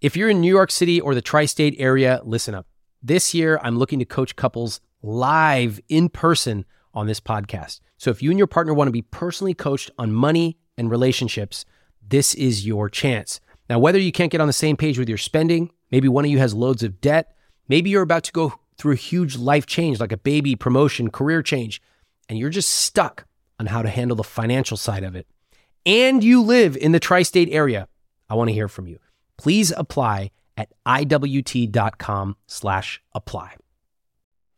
If you're in New York City or the tri state area, listen up. This year, I'm looking to coach couples live in person on this podcast. So if you and your partner want to be personally coached on money and relationships, this is your chance. Now, whether you can't get on the same page with your spending, maybe one of you has loads of debt, maybe you're about to go through a huge life change like a baby, promotion, career change, and you're just stuck on how to handle the financial side of it, and you live in the tri state area, I want to hear from you. Please apply at iwt.com slash apply.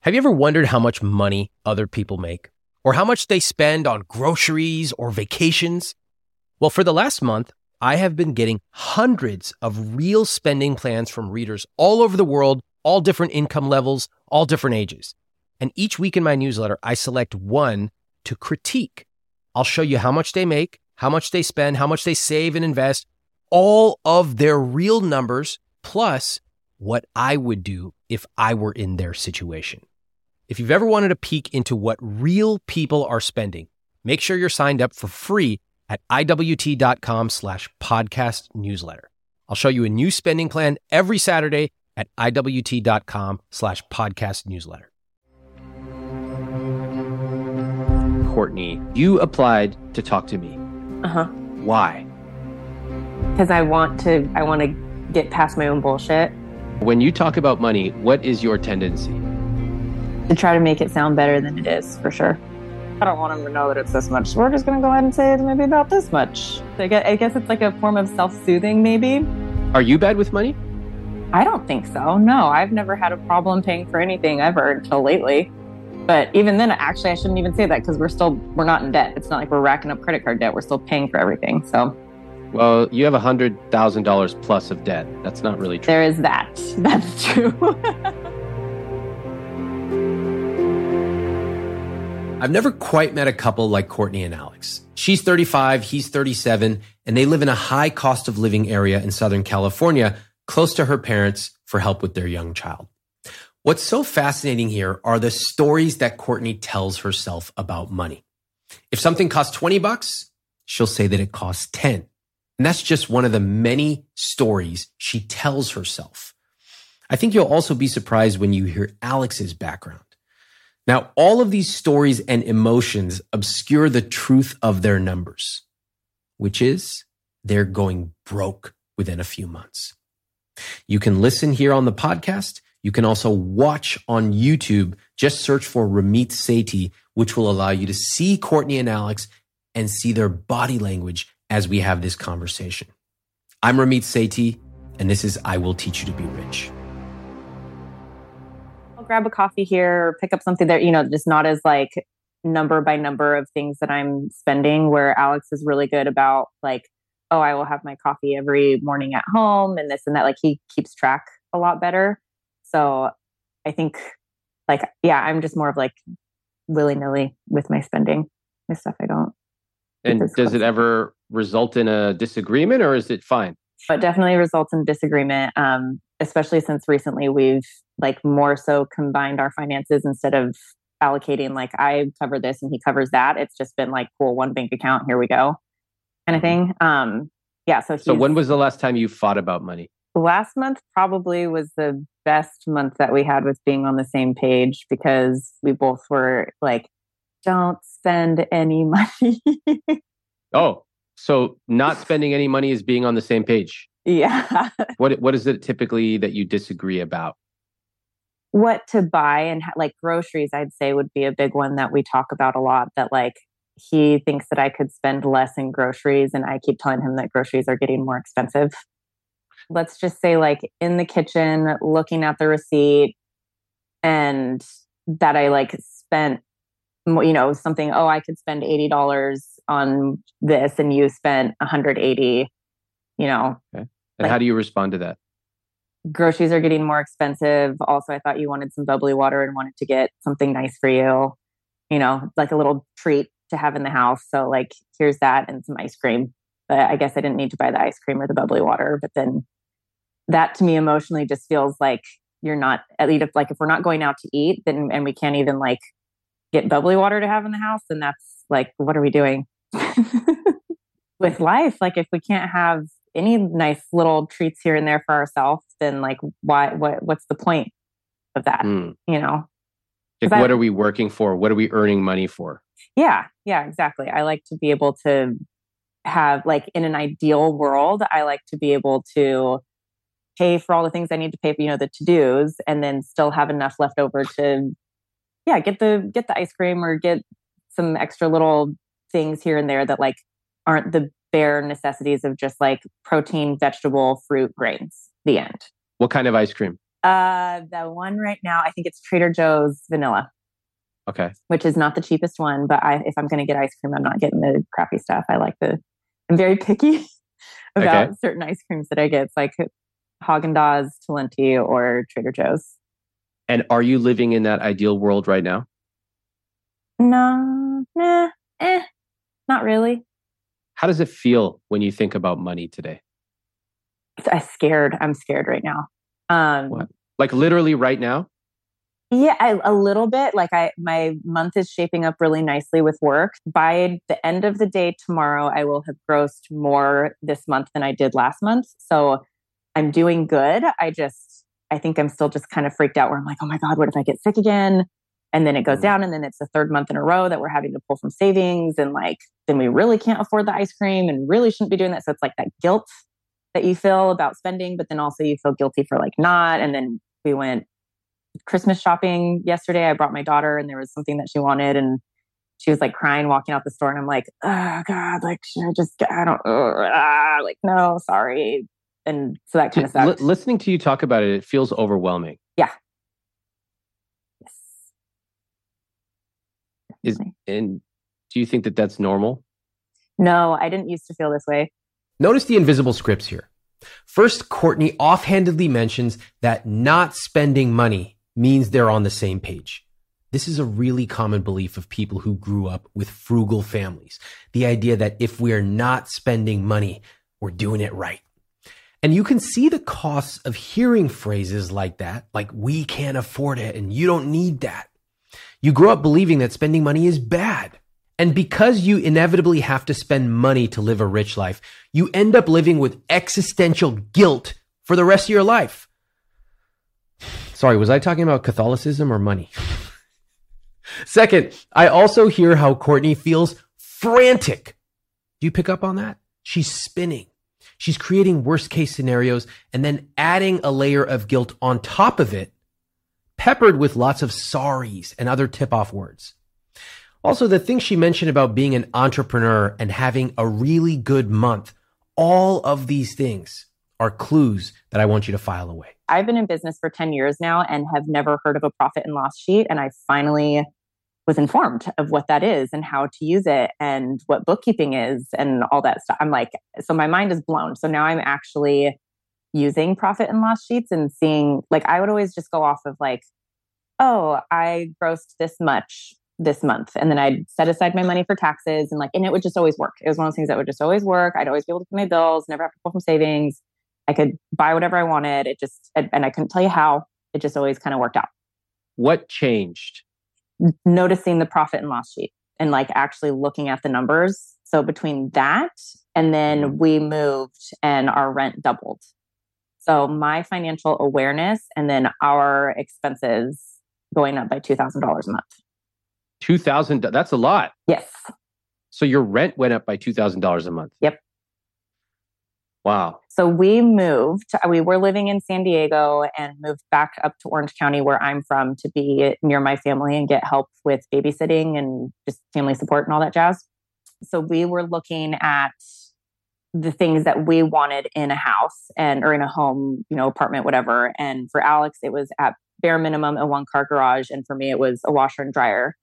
Have you ever wondered how much money other people make or how much they spend on groceries or vacations? Well, for the last month, I have been getting hundreds of real spending plans from readers all over the world, all different income levels, all different ages. And each week in my newsletter, I select one to critique. I'll show you how much they make, how much they spend, how much they save and invest, all of their real numbers, plus what I would do if I were in their situation. If you've ever wanted a peek into what real people are spending, make sure you're signed up for free at iwt.com slash podcast newsletter. I'll show you a new spending plan every Saturday at iwt.com slash podcast newsletter. Courtney, you applied to talk to me. Uh-huh. Why? Because I want to I want to get past my own bullshit. When you talk about money, what is your tendency? To try to make it sound better than it is, for sure. I don't want them to know that it's this much. So we're just going to go ahead and say it's maybe about this much. I guess, I guess it's like a form of self-soothing, maybe. Are you bad with money? I don't think so. No, I've never had a problem paying for anything ever until lately. But even then, actually, I shouldn't even say that because we're still we're not in debt. It's not like we're racking up credit card debt. We're still paying for everything. So, well, you have a hundred thousand dollars plus of debt. That's not really true. There is that. That's true. I've never quite met a couple like Courtney and Alex. She's 35, he's 37, and they live in a high cost of living area in Southern California, close to her parents for help with their young child. What's so fascinating here are the stories that Courtney tells herself about money. If something costs 20 bucks, she'll say that it costs 10. And that's just one of the many stories she tells herself. I think you'll also be surprised when you hear Alex's background. Now, all of these stories and emotions obscure the truth of their numbers, which is they're going broke within a few months. You can listen here on the podcast. You can also watch on YouTube. Just search for Ramit Sethi, which will allow you to see Courtney and Alex and see their body language as we have this conversation. I'm Ramit Sethi, and this is I Will Teach You to Be Rich. I'll grab a coffee here or pick up something that, you know, just not as like number by number of things that I'm spending, where Alex is really good about like, oh, I will have my coffee every morning at home and this and that. Like he keeps track a lot better. So I think like yeah, I'm just more of like willy nilly with my spending. My stuff I don't. And does it ever result in a disagreement or is it fine? But definitely results in disagreement. Um, especially since recently we've like more so combined our finances instead of allocating like I cover this and he covers that. It's just been like cool, one bank account, here we go, kind of thing. Um, yeah. So so when was the last time you fought about money? Last month probably was the best month that we had with being on the same page because we both were like, don't spend any money. oh, so not spending any money is being on the same page. Yeah. what what is it typically that you disagree about? What to buy and like groceries, I'd say would be a big one that we talk about a lot. That like he thinks that I could spend less in groceries, and I keep telling him that groceries are getting more expensive let's just say like in the kitchen looking at the receipt and that I like spent you know something oh I could spend $80 on this and you spent 180 you know? Okay. and like, how do you respond to that? Groceries are getting more expensive. Also I thought you wanted some bubbly water and wanted to get something nice for you. You know like a little treat to have in the house. So like here's that and some ice cream. But I guess I didn't need to buy the ice cream or the bubbly water. But then that to me emotionally just feels like you're not at least if like if we're not going out to eat then and we can't even like get bubbly water to have in the house then that's like what are we doing with life like if we can't have any nice little treats here and there for ourselves, then like why what what's the point of that? Mm. You know? Like, I- what are we working for? What are we earning money for? Yeah, yeah, exactly. I like to be able to have like in an ideal world, I like to be able to pay for all the things I need to pay for, you know, the to-dos and then still have enough left over to yeah, get the get the ice cream or get some extra little things here and there that like aren't the bare necessities of just like protein, vegetable, fruit, grains. The end. What kind of ice cream? Uh the one right now, I think it's Trader Joe's vanilla Okay. which is not the cheapest one. But I, if I'm going to get ice cream, I'm not getting the crappy stuff. I like the. I'm very picky about Okay. certain ice creams that I get. It's like Haagen Dazs, Talenti, or Trader Joe's. And are you living in that ideal world right now? No, nah, eh, not really. How does it feel when you think about money today? I'm scared. I'm scared right now. Um, What? Like literally right now? Yeah, I, a little bit. Like I, my month is shaping up really nicely with work. By the end of the day tomorrow, I will have grossed more this month than I did last month. So I'm doing good. I just, I think I'm still just kind of freaked out where I'm like, oh my God, what if I get sick again? And then it goes Mm. down, and then it's the third month in a row that we're having to pull from savings. And like, then we really can't afford the ice cream and really shouldn't be doing that. So it's like that guilt that you feel about spending, but then also you feel guilty for like not. And then we went Christmas shopping yesterday. I brought my daughter and there was something that she wanted and she was like crying walking out the store and I'm like, oh God, like should I just I don't uh, like no, sorry. And so that kind of Li- sucked. listening to you talk about it, it feels overwhelming. Yeah. Yes. Is- And do you think that that's normal? no, I didn't used to feel this way. Notice the invisible scripts here. First, Courtney offhandedly mentions that not spending money means they're on the same page. This is a really common belief of people who grew up with frugal families. The idea that if we're not spending money, we're doing it right. And you can see the costs of hearing phrases like that, like we can't afford it and you don't need that. You grow up believing that spending money is bad. And because you inevitably have to spend money to live a rich life, you end up living with existential guilt for the rest of your life. Sorry, was I talking about Catholicism or money? Second, I also hear how Courtney feels frantic. Do you pick up on that? She's spinning. She's creating worst case scenarios and then adding a layer of guilt on top of it, peppered with lots of sorries and other tip off words. Also, the things she mentioned about being an entrepreneur and having a really good month, all of these things are clues that I want you to file away. I've been in business for 10 years now and have never heard of a profit and loss sheet. And I finally was informed of what that is and how to use it and what bookkeeping is and all that stuff. I'm like, so my mind is blown. So now I'm actually using profit and loss sheets and seeing, like, I would always just go off of like, oh, I grossed this much this month. And then I'd set aside my money for taxes and like, and it would just always work. It was one of those things that would just always work. I'd always be able to pay my bills, never have to pull from savings. I could buy whatever I wanted. It just, and I couldn't tell you how. It just always kind of worked out. What changed? Noticing the profit and loss sheet and like actually looking at the numbers. So between that and then mm-hmm. we moved and our rent doubled. So my financial awareness and then our expenses going up by $2,000 a month. 2000 that's a lot. Yes. So your rent went up by $2000 a month. Yep. Wow. So we moved, we were living in San Diego and moved back up to Orange County, where I'm from, to be near my family and get help with babysitting and just family support and all that jazz. So we were looking at the things that we wanted in a house and or in a home, you know, apartment, whatever. And for Alex, it was at bare minimum a one car garage. And for me, it was a washer and dryer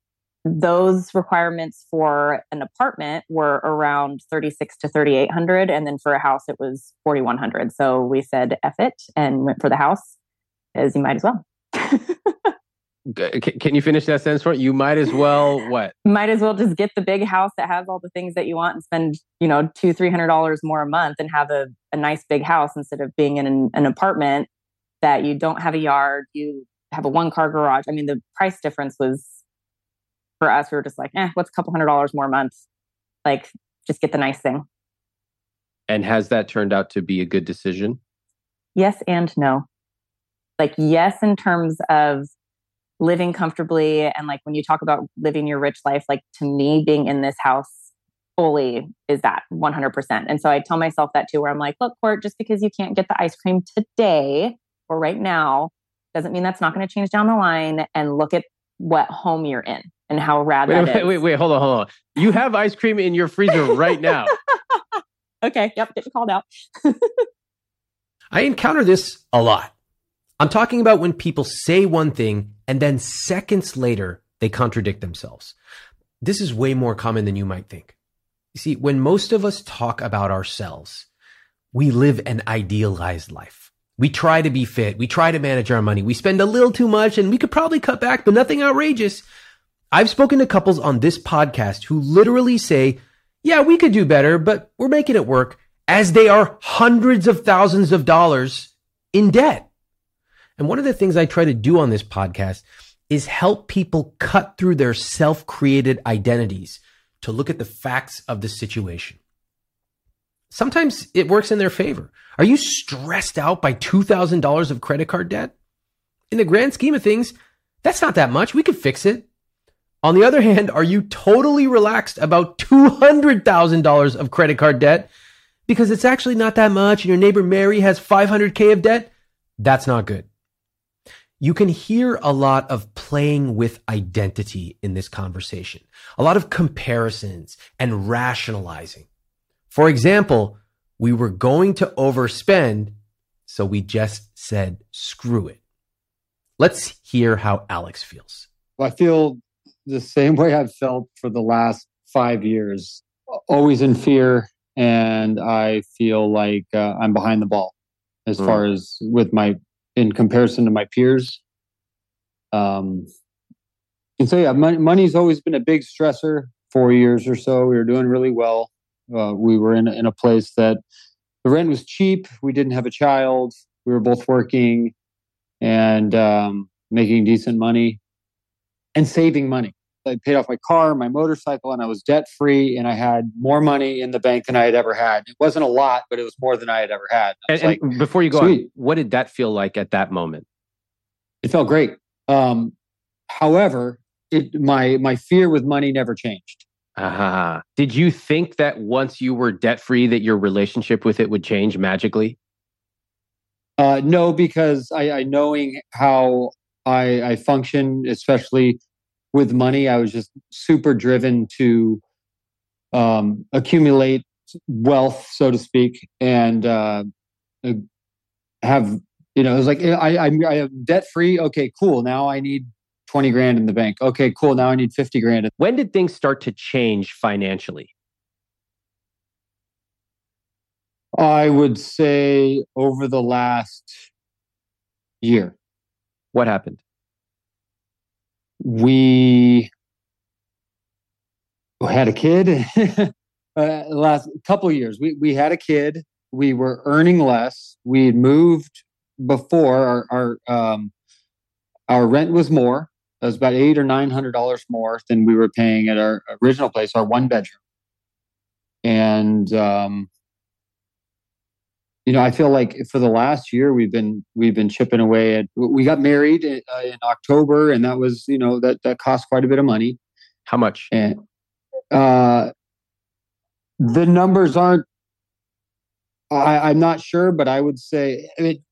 those requirements for an apartment were around 36 to 3800 and then for a house it was 4100 so we said F it and went for the house as you might as well uh, Can you finish that sentence for? You might as well what? might as well just get the big house that has all the things that you want and spend you know two three hundred dollars more a month and have a, a nice big house instead of being in an, an apartment that you don't have a yard you have a one car garage i mean the price difference was for us we were just like eh what's a couple hundred dollars more a month like just get the nice thing And has that turned out to be a good decision? Yes and no. Like, yes, in terms of living comfortably. And like when you talk about living your rich life, like to me, being in this house fully is that 100%. And so I tell myself that too, where I'm like, look, Court, just because you can't get the ice cream today or right now doesn't mean that's not going to change down the line. And look at what home you're in and how rad wait, that wait, is. Wait, wait, hold on, hold on. You have ice cream in your freezer right now. okay. Yep. Getting called out. I encounter this a lot. I'm talking about when people say one thing and then seconds later they contradict themselves. This is way more common than you might think. You see, when most of us talk about ourselves, we live an idealized life. We try to be fit. We try to manage our money. We spend a little too much and we could probably cut back, but nothing outrageous. I've spoken to couples on this podcast who literally say, yeah, we could do better, but we're making it work as they are hundreds of thousands of dollars in debt. And one of the things I try to do on this podcast is help people cut through their self created identities to look at the facts of the situation. Sometimes it works in their favor. Are you stressed out by $2,000 of credit card debt? In the grand scheme of things, that's not that much. We could fix it. On the other hand, are you totally relaxed about $200,000 of credit card debt because it's actually not that much and your neighbor Mary has 500K of debt? That's not good you can hear a lot of playing with identity in this conversation, a lot of comparisons and rationalizing. For example, we were going to overspend, so we just said, screw it. Let's hear how Alex feels. I feel the same way I've felt for the last five years, always in fear. And I feel like uh, I'm behind the ball as mm. far as with my in comparison to my peers. Um, and so, yeah, money, money's always been a big stressor. Four years or so, we were doing really well. Uh, we were in in a place that the rent was cheap. We didn't have a child. We were both working and um, making decent money and saving money. I paid off my car, my motorcycle, and I was debt free. And I had more money in the bank than I had ever had. It wasn't a lot, but it was more than I had ever had. And, like, before you go sweet. on, what did that feel like at that moment? It felt great. Um, however, it, my my fear with money never changed. Uh-huh. Did you think that once you were debt free, that your relationship with it would change magically? Uh, no, because I, I knowing how I, I function, especially with money, I was just super driven to um, accumulate wealth, so to speak, and uh, have you know, it was like I I, I am debt free. Okay, cool. Now I need twenty grand in the bank. Okay, cool. Now I need fifty grand. When did things start to change financially? I would say over the last year. What happened? We had a kid. uh, last couple years, we we had a kid. We were earning less. We had moved before our our um, our rent was more. It was about eight or nine hundred dollars more than we were paying at our original place, our one bedroom. And um, you know, I feel like for the last year we've been we've been chipping away at. We got married in, uh, in October, and that was you know that that cost quite a bit of money. How much? And uh, the numbers aren't. I, I'm not sure, but I would say I mean,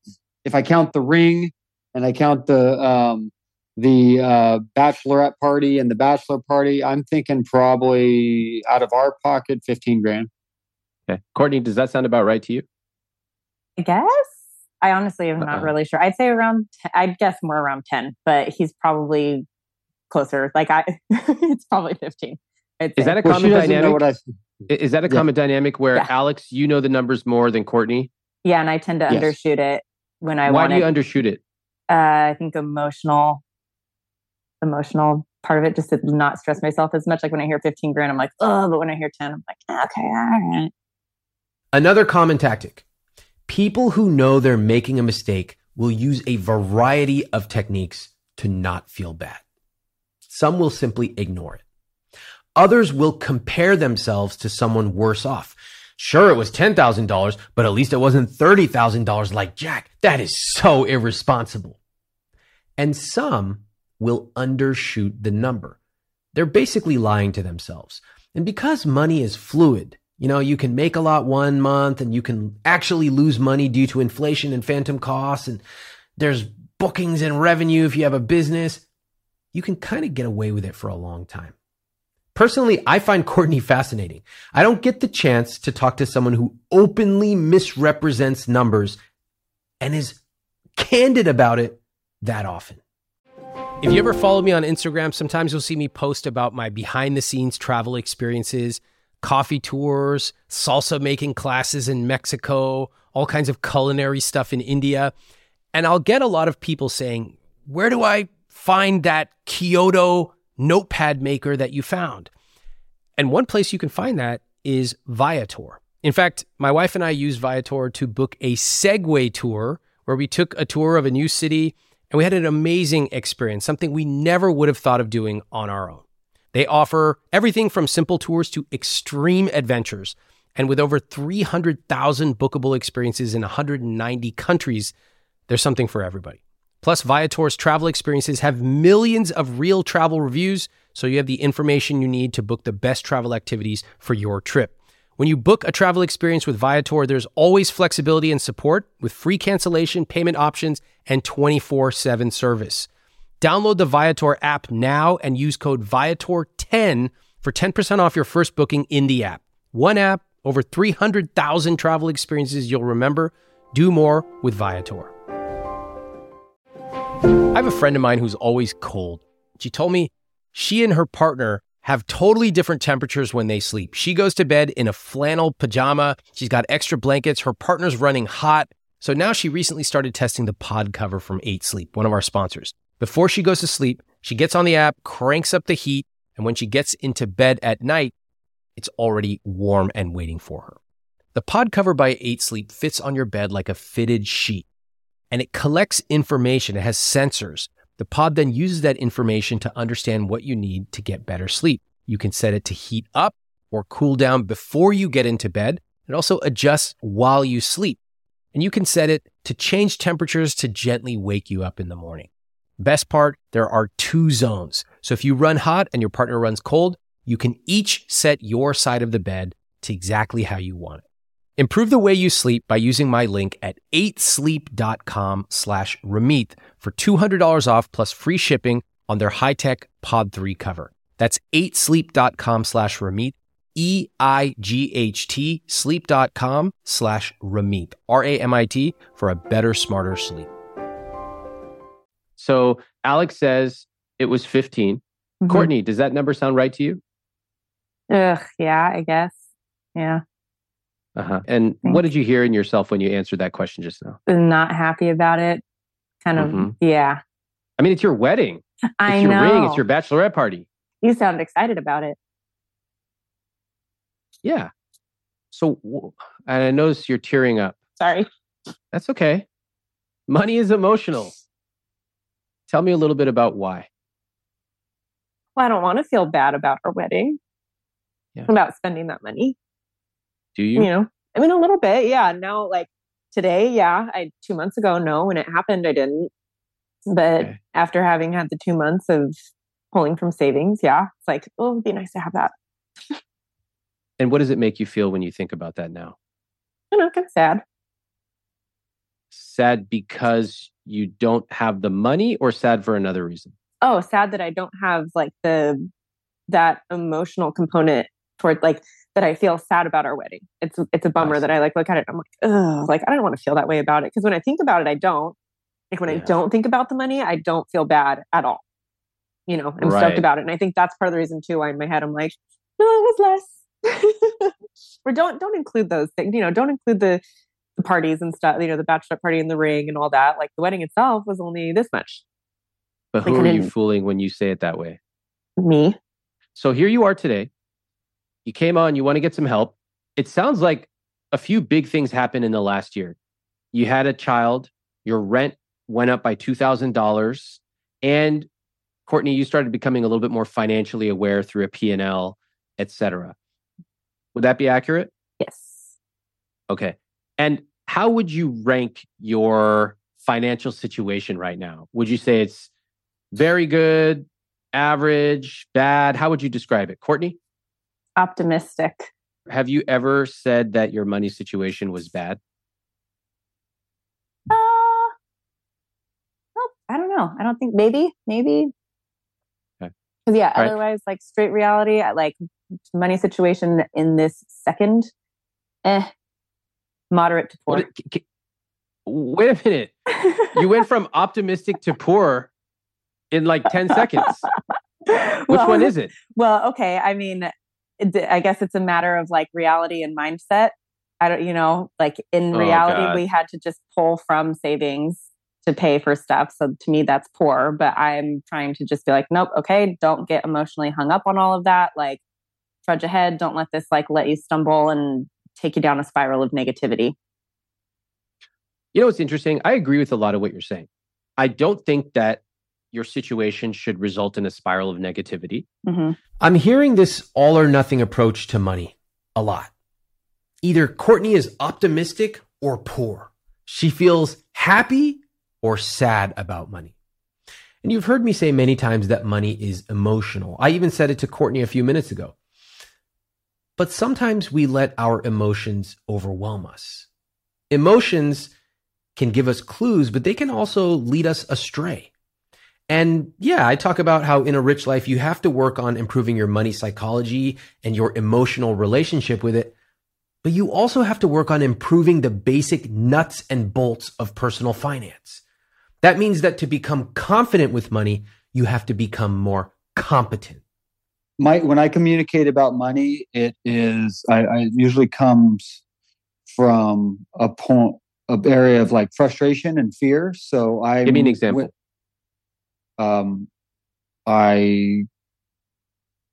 if I count the ring and I count the um, the uh, bachelorette party and the bachelor party, I'm thinking probably out of our pocket, fifteen grand. Okay, Courtney, does that sound about right to you? I guess. I honestly am not uh really sure. I'd say around. i I'd guess more around ten, but he's probably closer. Like I, it's probably fifteen. Is that a well, common dynamic? I, is that a yeah. common dynamic where yeah. Alex, you know the numbers more than Courtney? Yeah, and I tend to yes. undershoot it when I Why wanted, do you undershoot it? Uh, I think emotional, emotional part of it, just to not stress myself as much. Like when I hear 15 grand, I'm like, oh, but when I hear 10, I'm like, okay, all right. Another common tactic. People who know they're making a mistake will use a variety of techniques to not feel bad. Some will simply ignore it. Others will compare themselves to someone worse off. Sure, it was $10,000, but at least it wasn't $30,000 like Jack. That is so irresponsible. And some will undershoot the number. They're basically lying to themselves. And because money is fluid, you know, you can make a lot one month and you can actually lose money due to inflation and phantom costs. And there's bookings and revenue if you have a business. You can kind of get away with it for a long time. Personally, I find Courtney fascinating. I don't get the chance to talk to someone who openly misrepresents numbers and is candid about it that often. If you ever follow me on Instagram, sometimes you'll see me post about my behind the scenes travel experiences, coffee tours, salsa making classes in Mexico, all kinds of culinary stuff in India. And I'll get a lot of people saying, Where do I find that Kyoto notepad maker that you found. And one place you can find that is Viator. In fact, my wife and I used Viator to book a Segway tour where we took a tour of a new city and we had an amazing experience, something we never would have thought of doing on our own. They offer everything from simple tours to extreme adventures. And with over 300,000 bookable experiences in 190 countries, there's something for everybody. Plus, Viator's travel experiences have millions of real travel reviews, so you have the information you need to book the best travel activities for your trip. When you book a travel experience with Viator, there's always flexibility and support with free cancellation, payment options, and 24 7 service. Download the Viator app now and use code Viator10 for 10% off your first booking in the app. One app, over 300,000 travel experiences you'll remember. Do more with Viator. I have a friend of mine who's always cold. She told me she and her partner have totally different temperatures when they sleep. She goes to bed in a flannel pajama. She's got extra blankets. Her partner's running hot. So now she recently started testing the pod cover from 8 Sleep, one of our sponsors. Before she goes to sleep, she gets on the app, cranks up the heat, and when she gets into bed at night, it's already warm and waiting for her. The pod cover by 8 Sleep fits on your bed like a fitted sheet and it collects information. It has sensors. The pod then uses that information to understand what you need to get better sleep. You can set it to heat up or cool down before you get into bed. It also adjusts while you sleep. And you can set it to change temperatures to gently wake you up in the morning. Best part, there are two zones. So if you run hot and your partner runs cold, you can each set your side of the bed to exactly how you want it. Improve the way you sleep by using my link at 8sleep.com slash Ramit for $200 off plus free shipping on their high-tech Pod 3 cover. That's 8sleep.com slash Ramit, E-I-G-H-T, sleep.com slash Ramit, R-A-M-I-T, for a better, smarter sleep. So Alex says it was 15. Mm-hmm. Courtney, does that number sound right to you? Ugh, yeah, I guess. Yeah. Uh-huh. And what did you hear in yourself when you answered that question just now? Not happy about it. Kind of, mm-hmm. yeah. I mean, it's your wedding. It's I your know. ring. It's your bachelorette party. You sound excited about it. Yeah. So, and I notice you're tearing up. Sorry. That's okay. Money is emotional. Tell me a little bit about why. Well, I don't want to feel bad about our wedding, yeah. about spending that money. Do you? You know, I mean, a little bit. Yeah. Now, like today, yeah. I two months ago, no. When it happened, I didn't. But okay. after having had the two months of pulling from savings, yeah, it's like, oh, it'd be nice to have that. and what does it make you feel when you think about that now? You know, kind of sad. Sad because you don't have the money, or sad for another reason? Oh, sad that I don't have like the that emotional component toward like that I feel sad about our wedding. It's it's a bummer that I like look at it. I'm like, ugh, like I don't want to feel that way about it because when I think about it, I don't. Like when yeah. I don't think about the money, I don't feel bad at all. You know, I'm right. stoked about it, and I think that's part of the reason too. Why in my head I'm like, no, it was less. or don't don't include those things. You know, don't include the the parties and stuff. You know, the bachelor party in the ring and all that. Like the wedding itself was only this much. But who like, are you fooling when you say it that way? Me. So here you are today you came on, you want to get some help. It sounds like a few big things happened in the last year. You had a child, your rent went up by $2,000 and Courtney, you started becoming a little bit more financially aware through a P&L, et cetera. Would that be accurate? Yes. Okay. And how would you rank your financial situation right now? Would you say it's very good, average, bad? How would you describe it? Courtney? Optimistic. Have you ever said that your money situation was bad? Uh, well, I don't know. I don't think maybe, maybe. Okay. Because yeah, All right. otherwise, like straight reality, I like money situation in this second, eh, moderate to poor. What, wait a minute. You went from optimistic to poor in like 10 seconds. Which one is it? Well, okay. I mean, I guess it's a matter of like reality and mindset. I don't, you know, like in Oh, reality, God. we had to just pull from savings to pay for stuff. So to me, that's poor. But I'm trying to just be like, nope, okay, don't get emotionally hung up on all of that. Like, trudge ahead. Don't let this like let you stumble and take you down a spiral of negativity. You know what's interesting? I agree with a lot of what you're saying. I don't think that your situation should result in a spiral of negativity. hmm I'm hearing this all or nothing approach to money a lot. Either Courtney is optimistic or poor. She feels happy or sad about money. And you've heard me say many times that money is emotional. I even said it to Courtney a few minutes ago. But sometimes we let our emotions overwhelm us. Emotions can give us clues, but they can also lead us astray. And yeah, I talk about how in a rich life, you have to work on improving your money psychology and your emotional relationship with it. But you also have to work on improving the basic nuts and bolts of personal finance. That means that to become confident with money, you have to become more competent. My when I communicate about money, it is I, I usually comes from a point a area of like frustration and fear. So I Give me an example. Um, I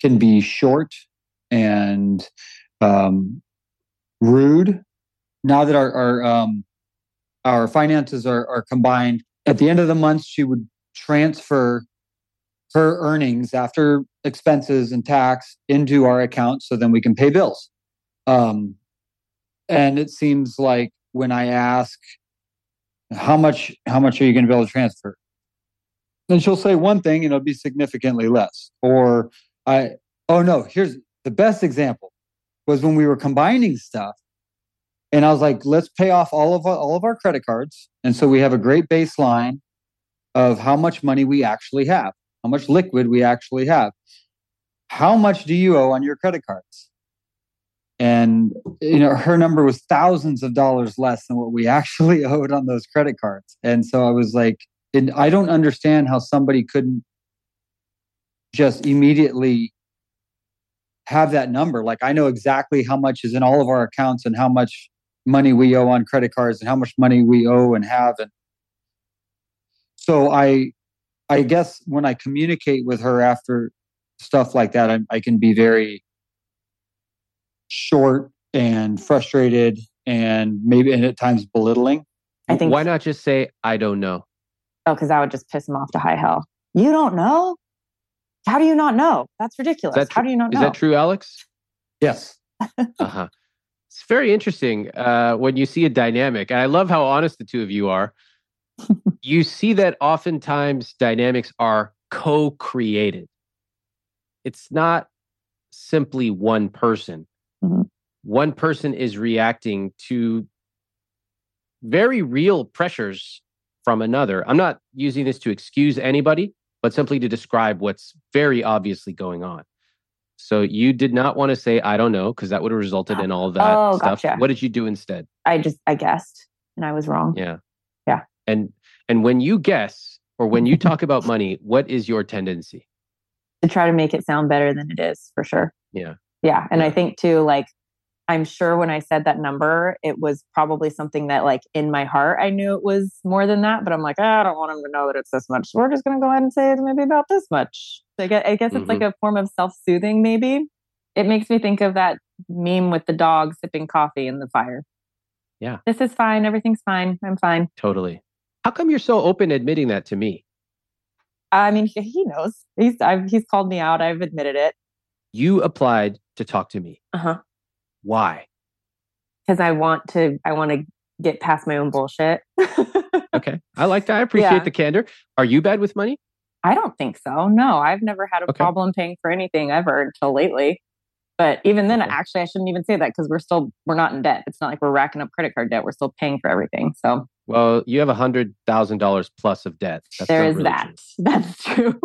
can be short and um, rude. Now that our our um, our finances are are combined, at the end of the month, she would transfer her earnings after expenses and tax into our account so then we can pay bills. Um, and it seems like when I ask how much how much are you going to be able to transfer? And she'll say one thing and it'll be significantly less. Or I oh no, here's the best example was when we were combining stuff and I was like, let's pay off all of our, all of our credit cards. And so we have a great baseline of how much money we actually have how much liquid we actually have. How much do you owe on your credit cards? And you know, her number was thousands of dollars less than what we actually owed on those credit cards. And so I was like, I don't understand how somebody couldn't just immediately have that number. Like I know exactly how much is in all of our accounts and how much money we owe on credit cards and how much money we owe and have. And so I I guess when I communicate with her after stuff like that, I, I can be very short and frustrated and maybe and at times belittling. I think. Why not just say, I don't know? Oh, because that would just piss him off to high hell. You don't know? How do you not know? That's ridiculous. that How do you not know? Is that true, Alex? Yes. Uh-huh. It's very interesting uh, when you see a dynamic. And I love how honest the two of you are. You see that oftentimes dynamics are co created, it's not simply one person. Mhm. One person is reacting to very real pressures from another. I'm not using this to excuse anybody, but simply to describe what's very obviously going on. So you did not want to say I don't know because that would have resulted in all that Oh, stuff. gotcha. What did you do instead? I just I guessed and I was wrong. Yeah. Yeah. And and when you guess or when you talk about money, what is your tendency? To try to make it sound better than it is, for sure. Yeah. Yeah. And I think too, like I'm sure when I said that number, it was probably something that like in my heart I knew it was more than that, but I'm like, "Ah, I don't want them to know that it's this much. So we're just gonna go ahead and say it's maybe about this much. So I guess, I guess it's like a form of self-soothing, maybe. It makes me think of that meme with the dog sipping coffee in the fire. Yeah. This is fine. Everything's fine. I'm fine. Totally. How come you're so open admitting that to me? I mean, he, he knows. He's I've, he's called me out. I've admitted it. You applied to talk to me. Uh huh. Why? because I want to I want to get past my own bullshit. okay. I like that. I appreciate yeah. the candor. Are you bad with money? I don't think so. No, I've never had a okay. problem paying for anything ever until lately. But even then, okay. actually, I shouldn't even say that because we're still we're not in debt. It's not like we're racking up credit card debt. We're still paying for everything. So well, you have a hundred thousand dollars plus of debt. That's there is really that. True. That's true.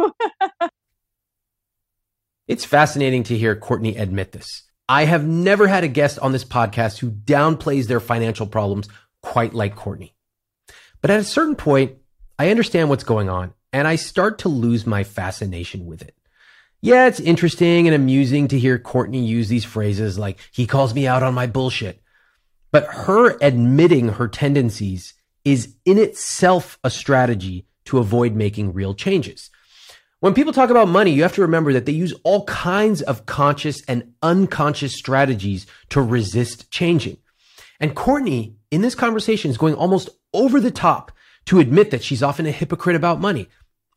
it's fascinating to hear Courtney admit this. I have never had a guest on this podcast who downplays their financial problems quite like Courtney. But at a certain point, I understand what's going on and I start to lose my fascination with it. Yeah, it's interesting and amusing to hear Courtney use these phrases like, he calls me out on my bullshit. But her admitting her tendencies is in itself a strategy to avoid making real changes. When people talk about money, you have to remember that they use all kinds of conscious and unconscious strategies to resist changing. And Courtney, in this conversation, is going almost over the top to admit that she's often a hypocrite about money.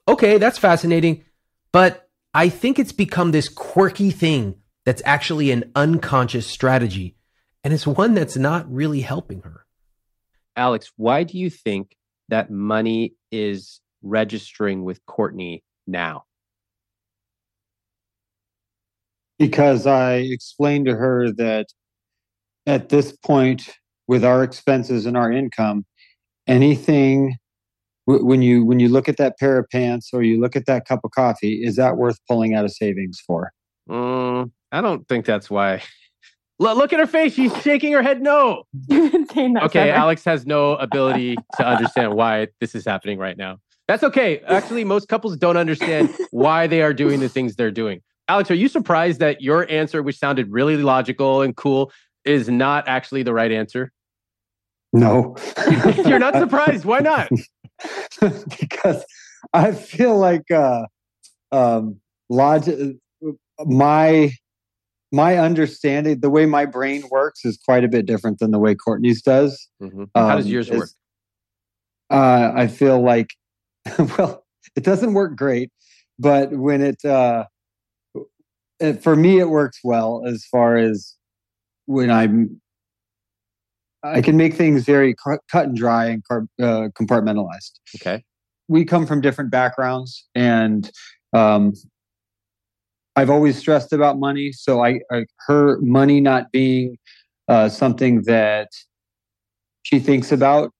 Okay, that's fascinating. But I think it's become this quirky thing that's actually an unconscious strategy. And it's one that's not really helping her. Alex, why do you think that money is registering with Courtney now? Because I explained to her that at this point, with our expenses and our income, anything when you when you look at that pair of pants or you look at that cup of coffee, is that worth pulling out of savings for? Mm, I don't think that's why. Look at her face; she's shaking her head. No. okay, Alex has no ability to understand why this is happening right now. That's okay. Actually, most couples don't understand why they are doing the things they're doing. Alex, are you surprised that your answer, which sounded really logical and cool, is not actually the right answer? No. You're not surprised. Why not? because I feel like uh, um, logic, my my understanding, the way my brain works, is quite a bit different than the way Courtney's does. Mm-hmm. How does um, yours work? Uh, I feel like well, it doesn't work great, but when it, uh, it, for me, it works well as far as when I'm, I can make things very cut and dry and uh, compartmentalized. Okay. We come from different backgrounds, and um, I've always stressed about money. So I, I her money not being uh, something that she thinks about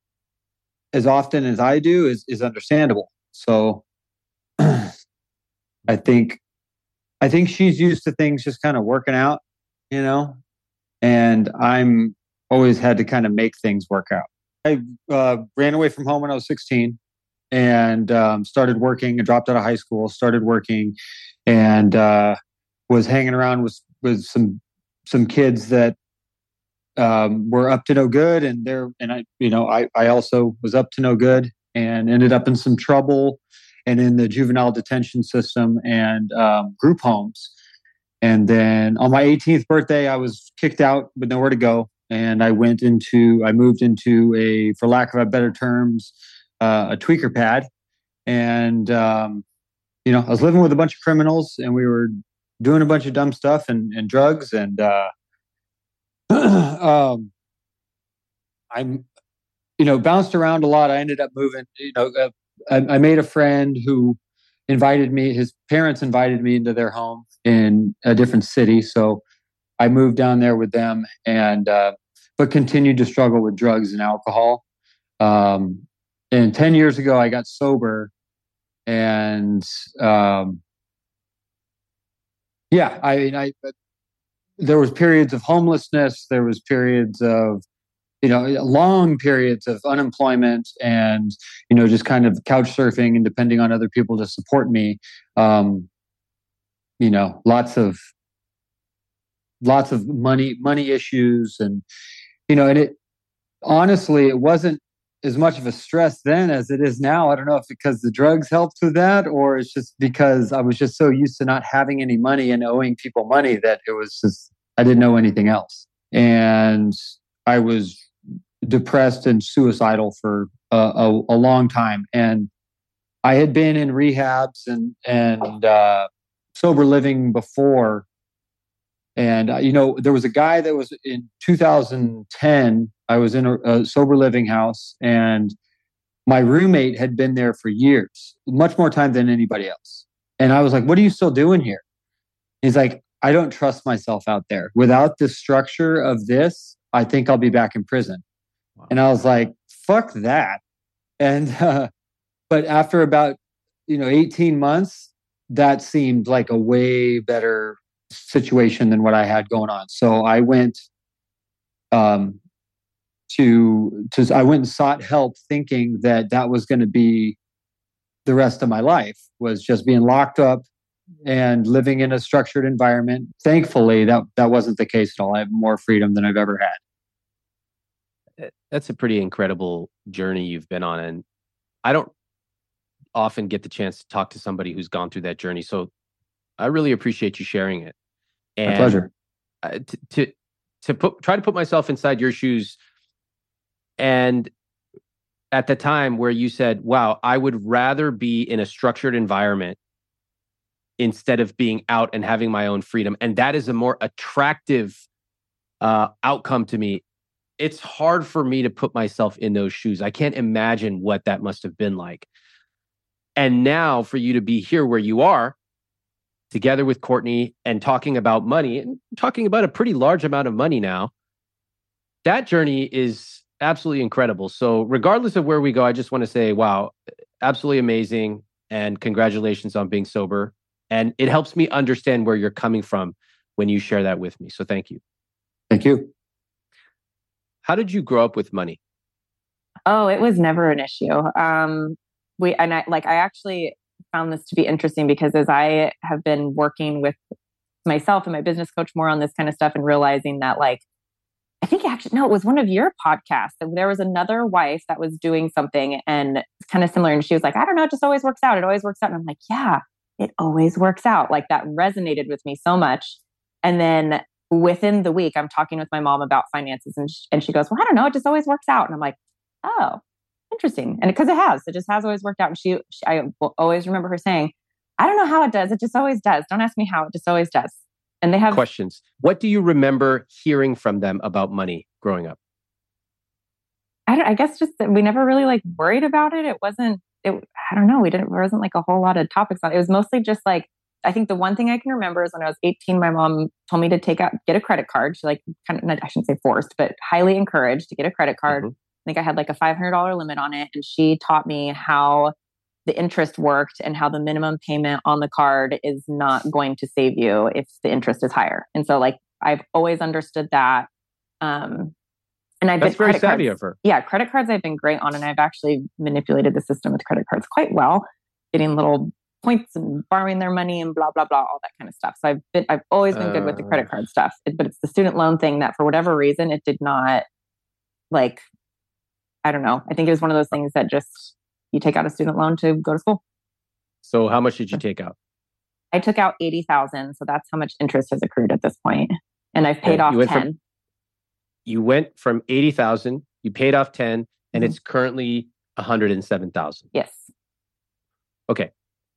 as often as I do is is understandable. So I think I think she's used to things just kind of working out, you know, and I'm always had to kind of make things work out. I uh, ran away from home when I was 16 and um, started working and dropped out of high school, started working and uh, was hanging around with, with some, some kids that um, were up to no good and they're and i you know I, I also was up to no good and ended up in some trouble and in the juvenile detention system and um, group homes. And then on my 18th birthday i was kicked out with nowhere to go and i went into i moved into a for lack of a better terms uh, a tweaker pad and um, you know i was living with a bunch of criminals and we were doing a bunch of dumb stuff and, and drugs and uh, um, I'm, you know, bounced around a lot. I ended up moving. You know, uh, I, I, made a friend who invited me. His parents invited me into their home in a different city, so I moved down there with them, and uh, but continued to struggle with drugs and alcohol. Um, and ten years ago, I got sober, and um, yeah, I, mean I there was periods of homelessness. There was periods of you know long periods of unemployment and you know just kind of couch surfing and depending on other people to support me. Um you know lots of lots of money money issues and you know and it honestly it wasn't as much of a stress then as it is now i don't know if because the drugs helped with that or it's just because i was just so used to not having any money and owing people money that it was just I didn't know anything else. And I was depressed and suicidal for a, a, a long time. And I had been in rehabs and, and uh, sober living before. And, uh, you know, there was a guy that was in 2010, I was in a, a sober living house and my roommate had been there for years, much more time than anybody else. And I was like, what are you still doing here? He's like, I don't trust myself out there. Without the structure of this, I think I'll be back in prison. Wow. And I was like, fuck that. And, uh, but after about, you know, 18 months, that seemed like a way better situation than what I had going on. So I went um, to to I went and sought help, thinking that that was going to be the rest of my life was just being locked up and living in a structured environment. Thankfully, that that wasn't the case at all. I have more freedom than I've ever had. That's a pretty incredible journey you've been on, and I don't often get the chance to talk to somebody who's gone through that journey. So I really appreciate you sharing it. And My pleasure. to, to to put try to put myself inside your shoes, and at the time where you said, "Wow, I would rather be in a structured environment instead of being out and having my own freedom," and that is a more attractive uh, outcome to me. It's hard for me to put myself in those shoes. I can't imagine what that must have been like. And now for you to be here where you are, together with Courtney and talking about money and talking about a pretty large amount of money now. That journey is absolutely incredible. So, regardless of where we go, I just want to say, wow, absolutely amazing. And congratulations on being sober. And it helps me understand where you're coming from when you share that with me. So, thank you. Thank you. How did you grow up with money? Oh, it was never an issue. Um, we and I like I actually found this to be interesting because as I have been working with myself and my business coach more on this kind of stuff and realizing that like I think actually no, it was one of your podcasts. There was another wife that was doing something and it's kind of similar. And she was like, I don't know, it just always works out. It always works out. And I'm like, yeah, it always works out. Like that resonated with me so much. And then within the week, I'm talking with my mom about finances and she, and she goes, Well, I don't know, it just always works out. And I'm like, Oh, interesting. And because it, it, has, it just has always worked out. And she, she, I will always remember her saying, I don't know how it does. It just always does. Don't ask me how. It just always does. And they have questions. What do you remember hearing from them about money growing up? I, don't, I guess just that we never really like worried about it. It wasn't, it, I don't know. We didn't, there wasn't like a whole lot of topics on it. It was mostly just like, I think the one thing I can remember is when I was 18, my mom told me to take out, get a credit card. She like kind of, I shouldn't say forced, but highly encouraged to get a credit card. Mm-hmm. I think I had like a $500 limit on it. And she taught me how the interest worked and how the minimum payment on the card is not going to save you if the interest is higher. And so, like, I've always understood that. Um, and I've That's been very savvy cards, of her. Yeah, credit cards I've been great on, and I've actually manipulated the system with credit cards quite well, getting little points and borrowing their money and blah blah blah, all that kind of stuff. So I've been, I've always been uh, good with the credit uh. card stuff, but it's the student loan thing that for whatever reason it did not like I don't know. I think it was one of those things that just you take out a student loan to go to school. So how much did you take out? I took out 80,000. So that's how much interest has accrued at this point. And I've paid off 10. From, you went from 80,000, you paid off 10, and mm-hmm. it's currently 107,000. Yes. Okay.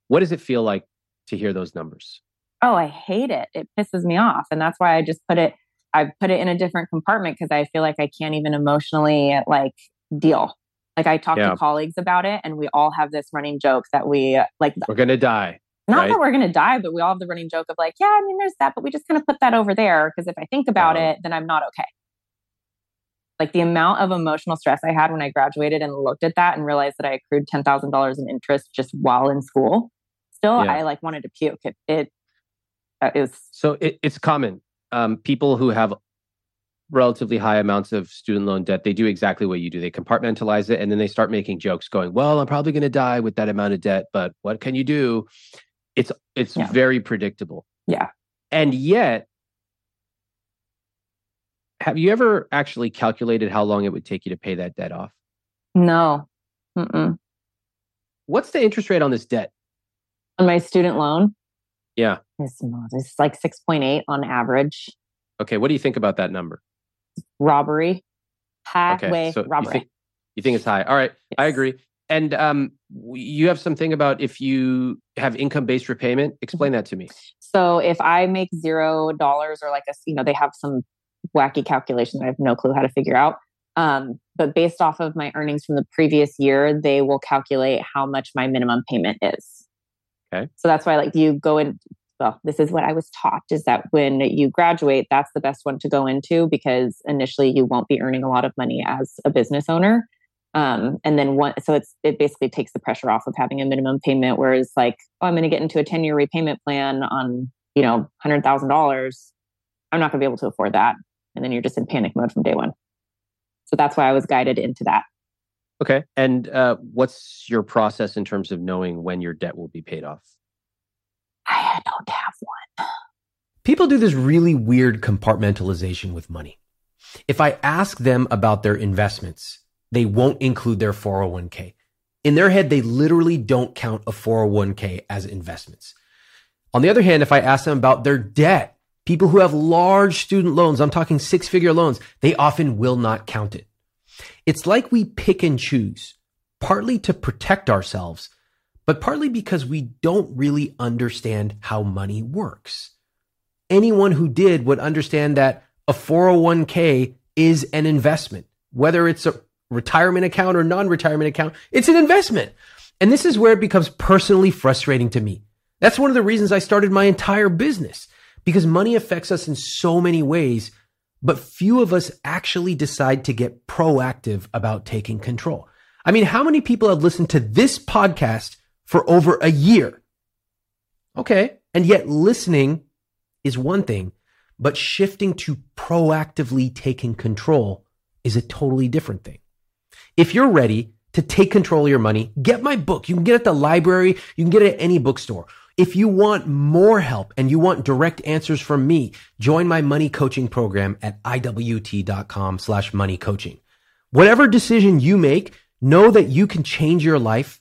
What does it feel like to hear those numbers? Oh, I hate it. It pisses me off. And that's why I just put it, I put it in a different compartment because I feel like I can't even emotionally like deal. Like I talk yeah. to colleagues about it, and we all have this running joke that we like. We're gonna die. Not right? that we're gonna die, but we all have the running joke of like, yeah, I mean, there's that, but we just kind of put that over there because if I think about it, then I'm not okay. Like the amount of emotional stress I had when I graduated and looked at that and realized that I accrued ten thousand dollars in interest just while in school. Still, yeah. I like wanted to puke. It, it uh, is so it, it's common. Um, people who have relatively high amounts of student loan debt, they do exactly what you do. They compartmentalize it and then they start making jokes going, "Well, I'm probably going to die with that amount of debt, but what can you do?" It's it's yeah. very predictable. Yeah. And yet have you ever actually calculated how long it would take you to pay that debt off? No. Mm-mm. What's the interest rate on this debt? On my student loan? Yeah. It's, it's like 6.8 on average. Okay. What do you think about that number? Robbery. Highway okay, so robbery. You think, you think, it's high? All right, yes. I agree. And um, you have something about if you have income based repayment. Explain that to me. So if I make zero dollars or like a, you know, they have some wacky calculation that I have no clue how to figure out. Um, but based off of my earnings from the previous year, they will calculate how much my minimum payment is. Okay. So that's why, like, you go in. Well, this is what I was taught: is that when you graduate, that's the best one to go into because initially you won't be earning a lot of money as a business owner. Um, and then one, so it's it basically takes the pressure off of having a minimum payment. Whereas, like, oh, I'm going to get into a 10 year repayment plan on you know hundred thousand dollars. I'm not going to be able to afford that, and then you're just in panic mode from day one. So that's why I was guided into that. Okay. And uh, what's your process in terms of knowing when your debt will be paid off? I don't have one. People do this really weird compartmentalization with money. If I ask them about their investments, they won't include their 401k. In their head, they literally don't count a 401k as investments. On the other hand, if I ask them about their debt, people who have large student loans, I'm talking six figure loans, they often will not count it. It's like we pick and choose, partly to protect ourselves, but partly because we don't really understand how money works. Anyone who did would understand that a 401k is an investment, whether it's a retirement account or non retirement account, it's an investment. And this is where it becomes personally frustrating to me. That's one of the reasons I started my entire business because money affects us in so many ways, but few of us actually decide to get proactive about taking control. I mean, how many people have listened to this podcast for over a year? Okay. And yet listening is one thing, but shifting to proactively taking control is a totally different thing. If you're ready to take control of your money, get my book. You can get it at the library. You can get it at any bookstore. If you want more help and you want direct answers from me, join my money coaching program at iwt.com slash money coaching. Whatever decision you make, know that you can change your life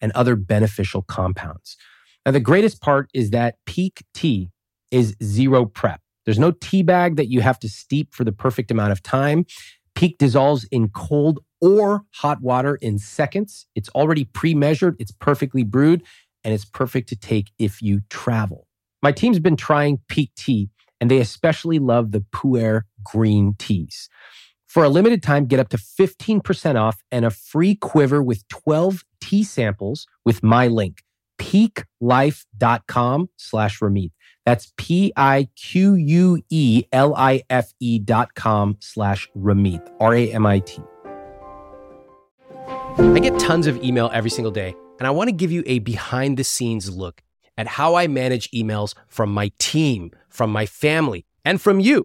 and other beneficial compounds. Now, the greatest part is that Pique tea is zero prep. There's no tea bag that you have to steep for the perfect amount of time. Pique dissolves in cold or hot water in seconds. It's already pre measured, it's perfectly brewed, and it's perfect to take if you travel. My team's been trying Pique Tea, and they especially love the Pu'er green teas. For a limited time, get up to 15% off and a free quiver with 12 tea samples with my link, piquelife.com slash Ramit. That's P-I-Q-U-E-L-I-F-E dot com slash Ramit, R-A-M-I-T. I get tons of email every single day, and I want to give you a behind the scenes look at how I manage emails from my team, from my family, and from you.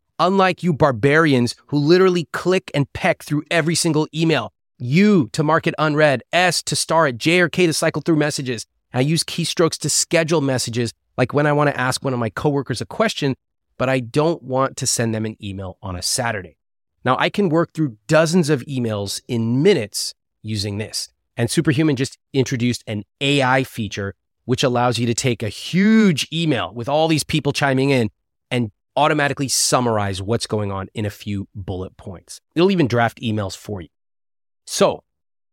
unlike you barbarians who literally click and peck through every single email. U to mark it unread, S to star it, J or K to cycle through messages. I use keystrokes to schedule messages, like when I want to ask one of my coworkers a question, but I don't want to send them an email on a Saturday. Now, I can work through dozens of emails in minutes using this. And Superhuman just introduced an AI feature which allows you to take a huge email with all these people chiming in automatically summarize what's going on in a few bullet points. It'll even draft emails for you. So,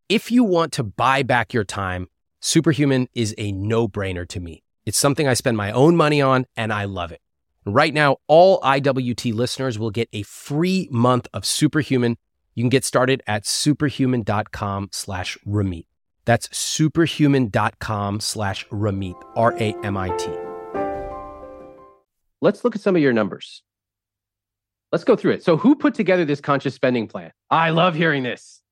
if you want to buy back your time, Superhuman is a no brainer to me. It's something I spend my own money on and I love it. Right now, all IWT listeners will get a free month of Superhuman. You can get started at superhuman.com slash Ramit. That's superhuman.com slash Ramit, R A M I T. Let's look at some of your numbers. Let's go through it. So, who put together this conscious spending plan? I love hearing this.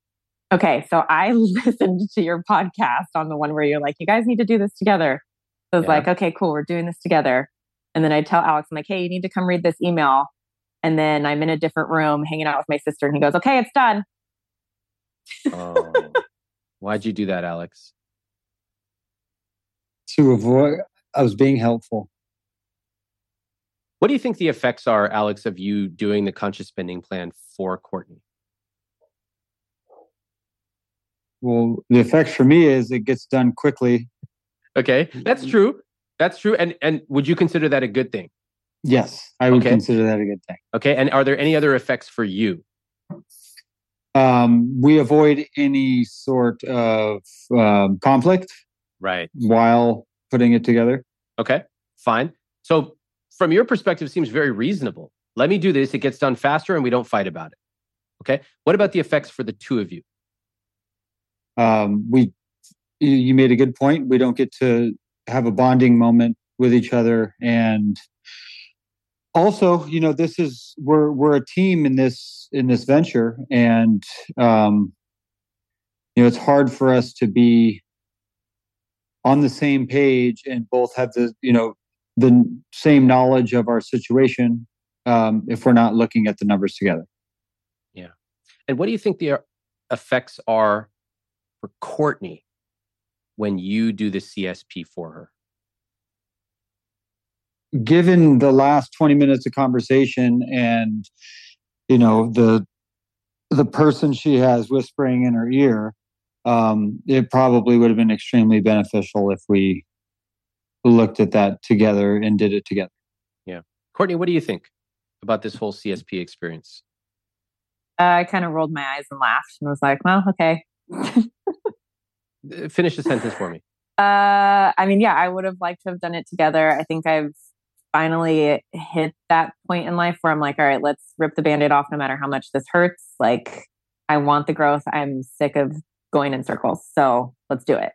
Okay, so I listened to your podcast on the one where you're like, you guys need to do this together. So I was Yeah. like, okay, cool, we're doing this together. And then I tell Alex, I'm like, hey, you need to come read this email. And then I'm in a different room hanging out with my sister, and he goes, okay, it's done. Oh, why'd you do that, Alex? To avoid, I was being helpful. What do you think the effects are, Alex, of you doing the conscious spending plan for Courtney? Well, the effects for me is it gets done quickly. Okay, that's true. That's true. And and would you consider that a good thing? Yes, I would Okay. consider that a good thing. Okay. And are there any other effects for you? Um, we avoid any sort of um, conflict Right. while putting it together. Okay. Fine. So from your perspective, seems very reasonable. Let me do this. It gets done faster and we don't fight about it. Okay. What about the effects for the two of you? Um, we, you, made a good point. We don't get to have a bonding moment with each other, and also, you know, this is we're we're a team in this in this venture, and um, you know, it's hard for us to be on the same page and both have the you know the same knowledge of our situation um, if we're not looking at the numbers together. Yeah. And what do you think the uh, effects are for Courtney when you do the CSP for her? given the last 20 minutes of conversation and you know the the person she has whispering in her ear um it probably would have been extremely beneficial if we looked at that together and did it together Yeah. Courtney, what do you think about this whole CSP experience? Uh, I kind of rolled my eyes and laughed and was like, well, okay. Uh, Finish the sentence for me. Uh, I mean, yeah, I would have liked to have done it together. I think I've finally hit that point in life where I'm like, all right, let's rip the band aid off no matter how much this hurts. Like, I want the growth. I'm sick of going in circles. So let's do it.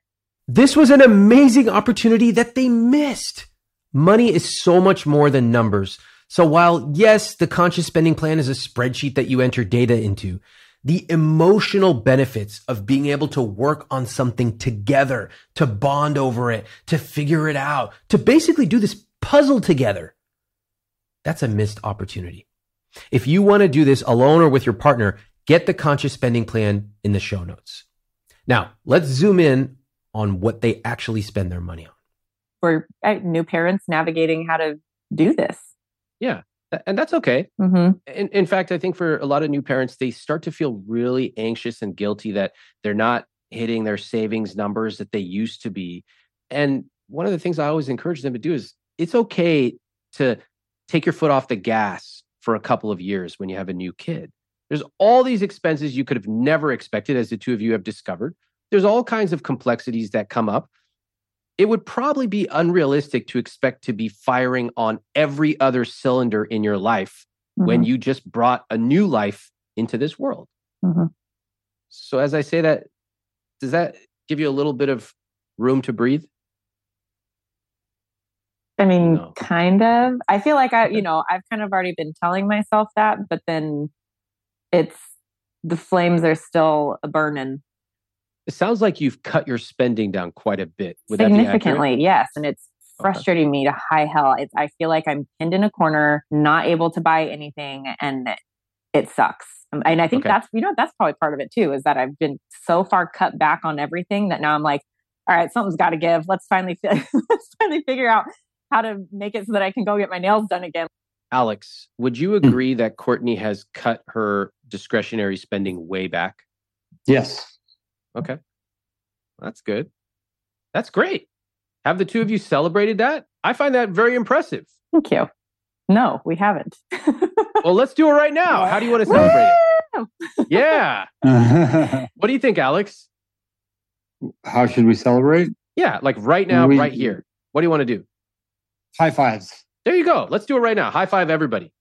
This was an amazing opportunity that they missed. Money is so much more than numbers. So while yes, the conscious spending plan is a spreadsheet that you enter data into, the emotional benefits of being able to work on something together, to bond over it, to figure it out, to basically do this puzzle together. That's a missed opportunity. If you want to do this alone or with your partner, get the conscious spending plan in the show notes. Now, let's zoom in on what they actually spend their money on. Uh, new parents navigating how to do this. Yeah. And that's okay. Mm-hmm. In, in fact, I think for a lot of new parents, they start to feel really anxious and guilty that they're not hitting their savings numbers that they used to be. And one of the things I always encourage them to do is it's okay to take your foot off the gas for a couple of years when you have a new kid. There's all these expenses you could have never expected, as the two of you have discovered. There's all kinds of complexities that come up. It would probably be unrealistic to expect to be firing on every other cylinder in your life when you just brought a new life into this world. Mhm. So, as I say that, does that give you a little bit of room to breathe? I mean, No. kind of. I feel like I, you know, I've kind of already been telling myself that, but then it's the flames are still burning It sounds like you've cut your spending down quite a bit. Would that be significantly. Yes, and it's Okay. frustrating me to high hell. It's I feel like I'm pinned in a corner, not able to buy anything, and it sucks. Um, And I think Okay. that's you know that's probably part of it too. Is that I've been so far cut back on everything that now I'm like, all right, something's got to give. Let's finally fi- let's finally figure out how to make it so that I can go get my nails done again. Alex, would you Hmm. agree that Courtney has cut her discretionary spending way back? yes Okay. That's good. That's great. Have the two of you celebrated that? I find that very impressive. Thank you. No, we haven't. well, let's do it right now. How do you want to celebrate it? Yeah. what do you think, Alex? How should we celebrate? Yeah, like right now, we, right here. What do you want to do? High fives. There you go. Let's do it right now. High five, everybody.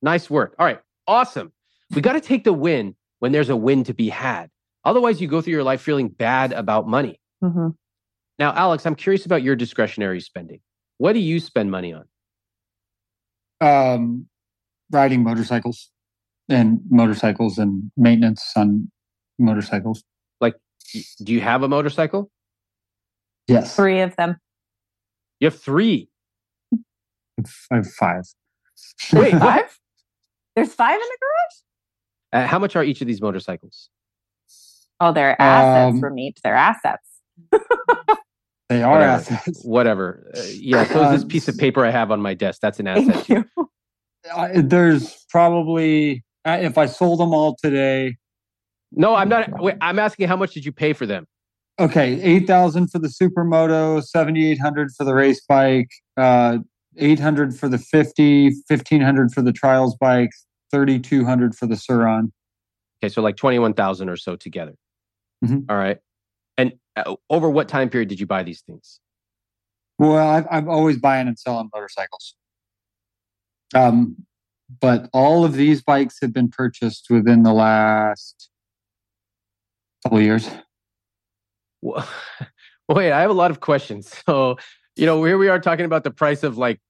Nice work. All right. Awesome. We got to take the win when there's a win to be had. Otherwise, you go through your life feeling bad about money. Mm-hmm. Now, Alex, I'm curious about your discretionary spending. What do you spend money on? Um, riding motorcycles and motorcycles and maintenance on motorcycles. Like, do you have a motorcycle? Yes. Three of them. You have three. I have five. Wait, five? There's five in the garage? Uh, how much are each of these motorcycles? Oh, they're assets um, for me. They're assets. they are whatever. assets. Whatever. Uh, yeah. So this piece of paper I have on my desk, that's an asset. there's probably, uh, if I sold them all today. No, I'm not. Wait, I'm asking how much did you pay for them? Okay, eight thousand for the supermoto, seventy eight hundred for the race bike, uh, eight hundred for the 50, 1500 for the trials bike, thirty two hundred for the Sur-Ron. Okay, so like twenty one thousand or so together. Mm-hmm. All right, and uh, over what time period did you buy these things? Well, I've, I'm always buying and selling motorcycles. Um, but all of these bikes have been purchased within the last couple years. Well, wait, I have a lot of questions. So, you know, here we are talking about the price of like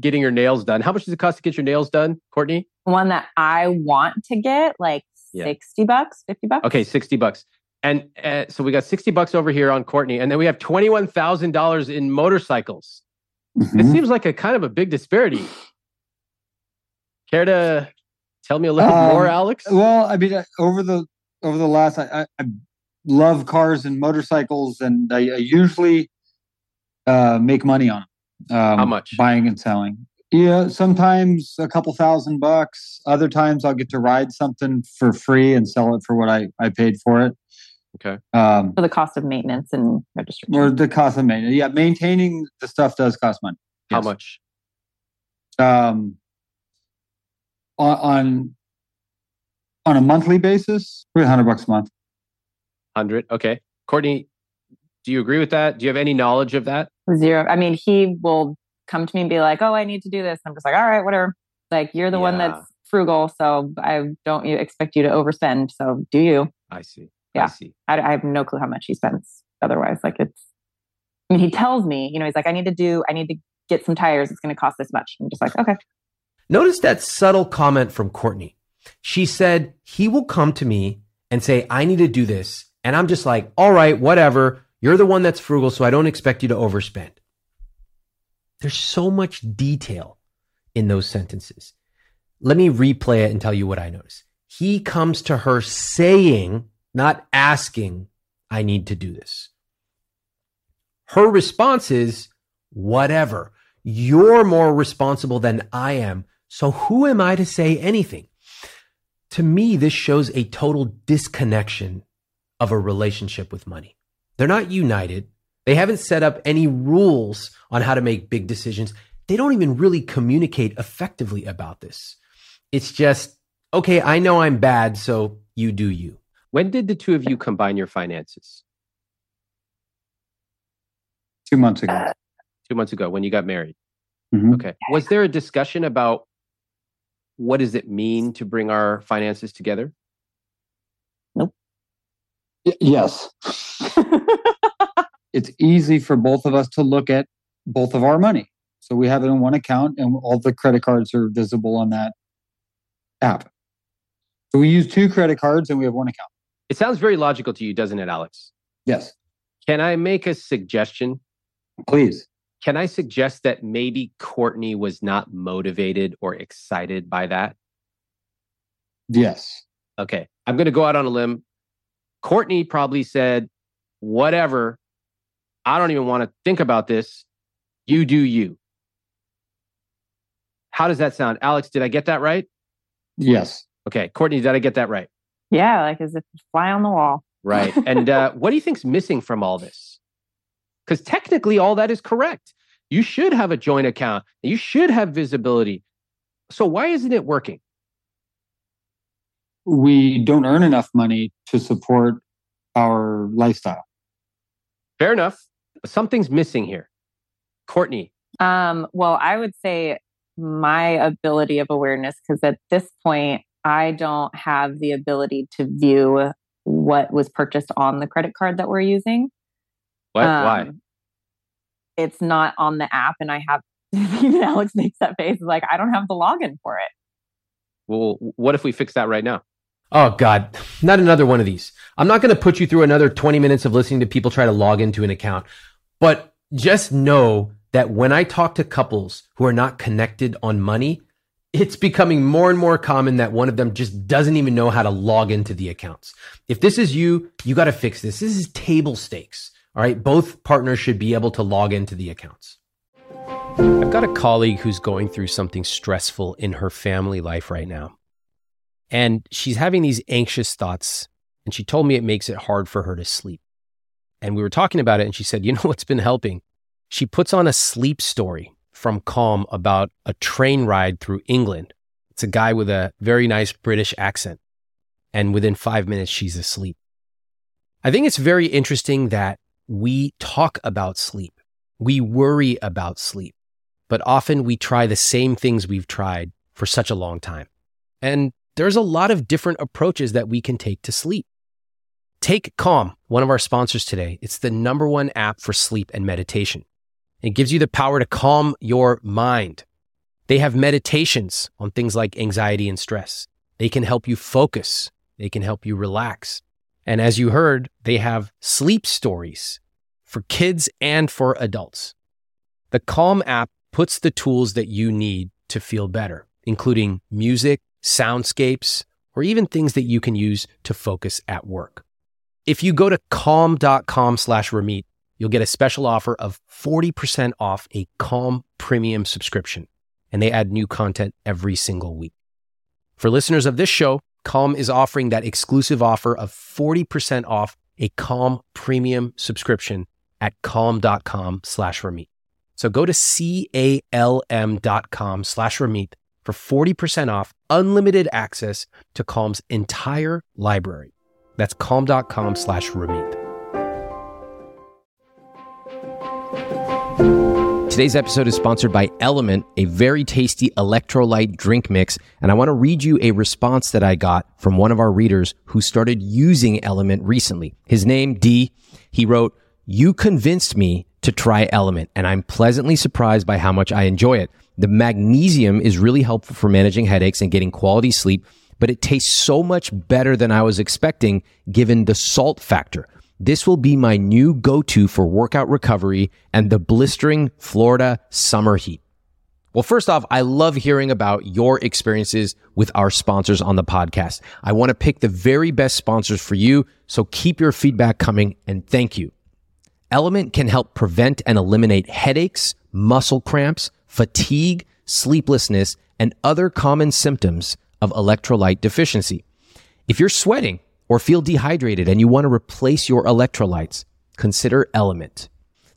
getting your nails done. How much does it cost to get your nails done, Courtney? One that I want to get, like yeah. 60 bucks, 50 bucks. Okay, 60 bucks. And uh, so we got 60 bucks over here on Courtney, and then we have $21,000 in motorcycles. Mm-hmm. It seems like a kind of a big disparity. Care to tell me a little um, more, Alex? Well, I mean, uh, over the over the last, I, I love cars and motorcycles, and I, I usually uh, make money on them. Um, How much? Buying and selling. Yeah, sometimes a couple thousand bucks. Other times I'll get to ride something for free and sell it for what I, I paid for it. Okay. Um, for the cost of maintenance and registration. Or the cost of maintenance. Yeah, maintaining the stuff does cost money. Yes. How much? Um, on, on on a monthly basis, three hundred bucks a month. Hundred. Okay, Courtney, do you agree with that? Do you have any knowledge of that? Zero. I mean, he will come to me and be like, "Oh, I need to do this." I'm just like, "All right, whatever." Like you're the yeah. one that's frugal, so I don't expect you to overspend. So do you? I see. Yeah. I. I, I have no clue how much he spends otherwise. Like it's. I mean, he tells me, you know, he's like, "I need to do. I need to get some tires. It's going to cost this much." I'm just like, "Okay." Notice that subtle comment from Courtney. She said he will come to me and say, "I need to do this," and I'm just like, "All right, whatever." You're the one that's frugal, so I don't expect you to overspend. There's so much detail in those sentences. Let me replay it and tell you what I notice. He comes to her saying, not asking, I need to do this. Her response is, whatever. You're more responsible than I am. So who am I to say anything? To me, this shows a total disconnection of a relationship with money. They're not united. They haven't set up any rules on how to make big decisions. They don't even really communicate effectively about this. It's just, okay, I know I'm bad, so you do you. When did the two of you combine your finances? Two months ago. Two months ago when you got married. Mm-hmm. Okay. Was there a discussion about what does it mean to bring our finances together? Nope. Y- yes. it's easy for both of us to look at both of our money. So we have it in one account and all the credit cards are visible on that app. So we use two credit cards and we have one account. It sounds very logical to you, doesn't it, Alex? Yes. Can I make a suggestion? Please. Can I suggest that maybe Courtney was not motivated or excited by that? Yes. Okay. I'm going to go out on a limb. Courtney probably said, whatever. I don't even want to think about this. You do you. How does that sound? Alex, did I get that right? Yes. Okay. Courtney, did I get that right? Yeah, like as if fly on the wall. Right. and uh, what do you think's missing from all this? because technically all that is correct. You should have a joint account. You should have visibility. So why isn't it working? We don't earn enough money to support our lifestyle. Fair enough. Something's missing here. Courtney. Um, well, I would say my ability of awareness, because at this point, I don't have the ability to view what was purchased on the credit card that we're using. What? Um, Why? It's not on the app, and I have even Alex makes that face like I don't have the login for it. Well, what if we fix that right now? Oh God, not another one of these. I'm not going to put you through another 20 minutes of listening to people try to log into an account, but just know that when I talk to couples who are not connected on money, it's becoming more and more common that one of them just doesn't even know how to log into the accounts. If this is you, you got to fix this. This is table stakes. All right. Both partners should be able to log into the accounts. I've got a colleague who's going through something stressful in her family life right now. And she's having these anxious thoughts. And she told me it makes it hard for her to sleep. And we were talking about it. And she said, You know what's been helping? She puts on a sleep story from Calm about a train ride through England. It's a guy with a very nice British accent. And within five minutes, she's asleep. I think it's very interesting that we talk about sleep. We worry about sleep, but often we try the same things we've tried for such a long time. And there's a lot of different approaches that we can take to sleep. Take Calm, one of our sponsors today. It's the number one app for sleep and meditation. It gives you the power to calm your mind. They have meditations on things like anxiety and stress. They can help you focus. They can help you relax. And as you heard, they have sleep stories for kids and for adults. The Calm app puts the tools that you need to feel better, including music, soundscapes, or even things that you can use to focus at work. If you go to calm.com slash Ramit, you'll get a special offer of 40% off a Calm premium subscription. And they add new content every single week. For listeners of this show, Calm is offering that exclusive offer of 40% off a Calm premium subscription at calm.com slash Ramit. So go to C-A-L-M dot com slash Ramit for 40% off unlimited access to Calm's entire library. That's calm.com slash Ramit. Today's episode is sponsored by Element, a very tasty electrolyte drink mix. And I want to read you a response that I got from one of our readers who started using Element recently. His name, D, he wrote, You convinced me to try Element, and I'm pleasantly surprised by how much I enjoy it. The magnesium is really helpful for managing headaches and getting quality sleep, but it tastes so much better than I was expecting given the salt factor. This will be my new go-to for workout recovery and the blistering Florida summer heat. Well, first off, I love hearing about your experiences with our sponsors on the podcast. I want to pick the very best sponsors for you. So keep your feedback coming and thank you. Element can help prevent and eliminate headaches, muscle cramps, fatigue, sleeplessness, and other common symptoms of electrolyte deficiency. If you're sweating, or feel dehydrated and you want to replace your electrolytes, consider Element.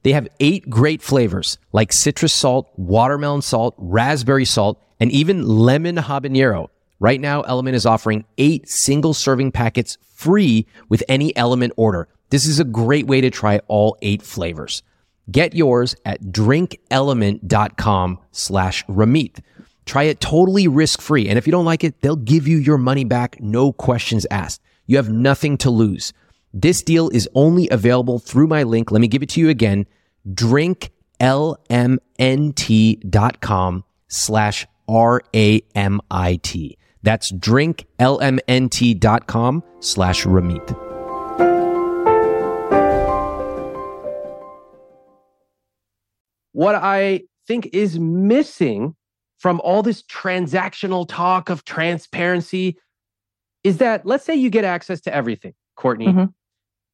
They have eight great flavors like citrus salt, watermelon salt, raspberry salt, and even lemon habanero. Right now, Element is offering eight single serving packets free with any Element order. This is a great way to try all eight flavors. Get yours at drinklmnt.com slash Ramit. Try it totally risk free. And if you don't like it, they'll give you your money back. No questions asked. You have nothing to lose. This deal is only available through my link. Let me give it to you again. drinklmnt.com slash R-A-M-I-T. That's drinklmnt.com slash Ramit. What I think is missing from all this transactional talk of transparency is that let's say you get access to everything, Courtney, mm-hmm.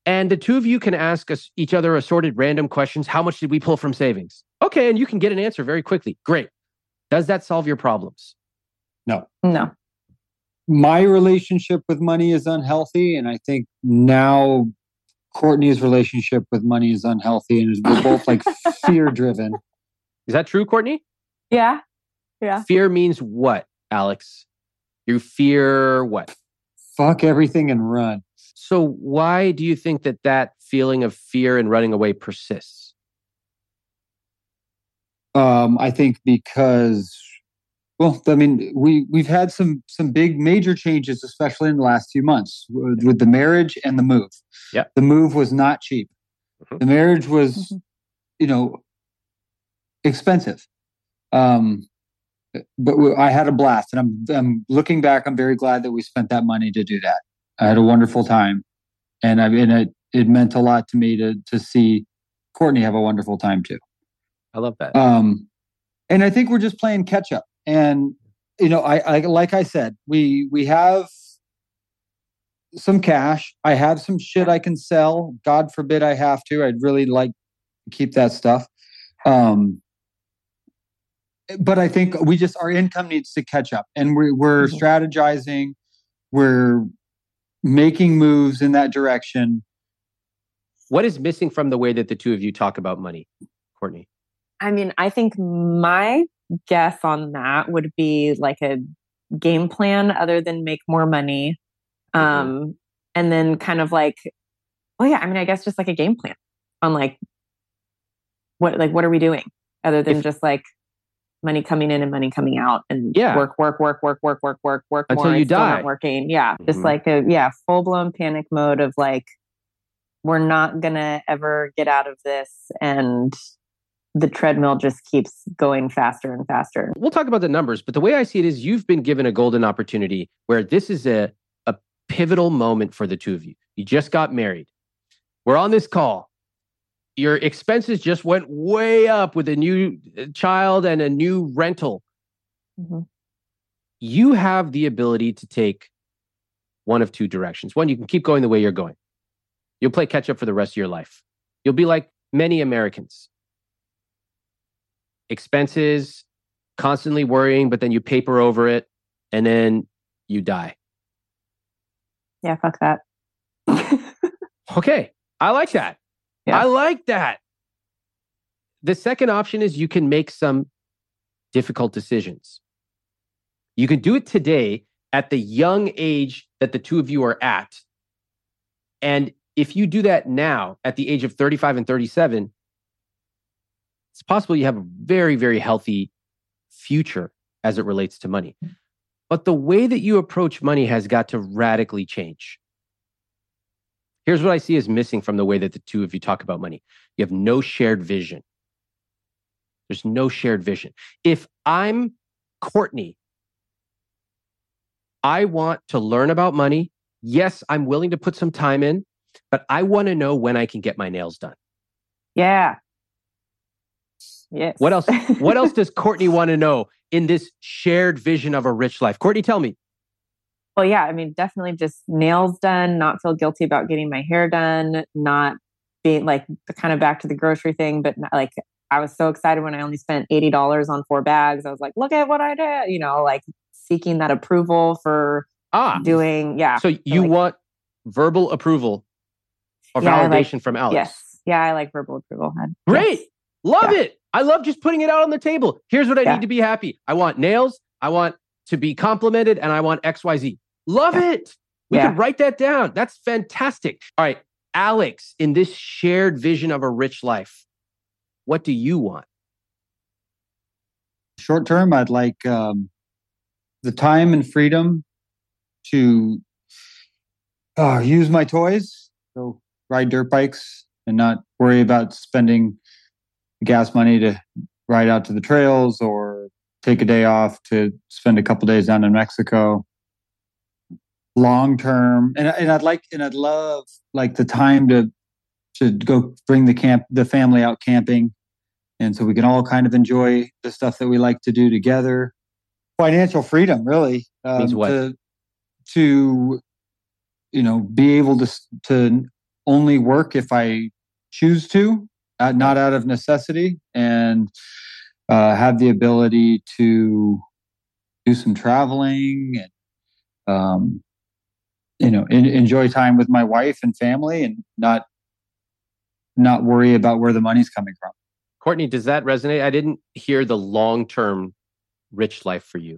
and the two of you can ask us each other assorted random questions. How much did we pull from savings? Okay, and you can get an answer very quickly. Great. Does that solve your problems? No. No. My relationship with money is unhealthy. And I think now Courtney's relationship with money is unhealthy, and we're both like fear driven. Is that true, Courtney? Yeah. Yeah. Fear means what, Alex? You fear what? Fuck everything and run. So, why do you think that that feeling of fear and running away persists? Um, I think because, well, I mean, we we've had some some big major changes, especially in the last few months with, with the marriage and the move. Yeah, the move was not cheap. Mm-hmm. The marriage was, mm-hmm. you know, expensive. Um, but I had a blast, and I'm I'm looking back. I'm very glad that we spent that money to do that. I had a wonderful time, and I and it it meant a lot to me to to see Courtney have a wonderful time too. I love that. Um, and I think we're just playing catch up. And you know, I, I like I said, we we have some cash. I have some shit I can sell. God forbid I have to. I'd really like to keep that stuff. Um, but I think we just our income needs to catch up, and we, we're mm-hmm. strategizing. We're making moves in that direction. What is missing from the way that the two of you talk about money, Courtney? I mean, I think my guess on that would be like a game plan other than make more money. Mm-hmm. Um, and then kind of like, oh yeah, I mean, I guess just like a game plan on like what like what are we doing other than if, just like money coming in and money coming out and yeah. work, work, work, work, work, work, work, work until more. you die. Not working. Yeah. Mm-hmm. Just like a yeah, full blown panic mode of like, we're not gonna ever get out of this and the treadmill just keeps going faster and faster. We'll talk about the numbers, but the way I see it is you've been given a golden opportunity where this is a, a pivotal moment for the two of you. You just got married. We're on this call. Your expenses just went way up with a new uh, child and a new rental. Mm-hmm. You have the ability to take one of two directions. One, you can keep going the way you're going. You'll play catch up for the rest of your life. You'll be like many Americans expenses, constantly worrying, but then you paper over it and then you die. Yeah, fuck that. okay. I like that. Yeah. I like that. The second option is you can make some difficult decisions. You can do it today at the young age that the two of you are at. And if you do that now at the age of 35 and 37, it's possible you have a very, very healthy future as it relates to money. But the way that you approach money has got to radically change. Here's what I see is missing from the way that the two of you talk about money you have no shared vision. There's no shared vision. If I'm Courtney, I want to learn about money. Yes, I'm willing to put some time in, but I want to know when I can get my nails done. Yeah. Yes. What else? What else does Courtney want to know in this shared vision of a rich life? Courtney, tell me. Well, yeah, I mean, definitely just nails done, not feel guilty about getting my hair done, not being like kind of back to the grocery thing, but not, like I was so excited when I only spent $80 on four bags. I was like, look at what I did, you know, like seeking that approval for ah, doing, yeah. So you like, want verbal approval or yeah, validation like, from Alex? Yes. Yeah, I like verbal approval. Great. Yes. Love yeah. it. I love just putting it out on the table. Here's what I yeah. need to be happy. I want nails. I want to be complimented and I want XYZ. Love it. We yeah. can write that down. That's fantastic. All right. Alex, in this shared vision of a rich life, what do you want? Short term, I'd like um, the time and freedom to uh, use my toys, go ride dirt bikes, and not worry about spending gas money to ride out to the trails or take a day off to spend a couple days down in Mexico. Long term, and and I'd like and I'd love like the time to to go bring the camp the family out camping, and so we can all kind of enjoy the stuff that we like to do together. Financial freedom, really, um, means what? To, to you know be able to to only work if I choose to, uh, not out of necessity, and uh, have the ability to do some traveling and um, you know in, enjoy time with my wife and family, and not not worry about where the money's coming from. Courtney, does that resonate? I didn't hear the long term rich life for you.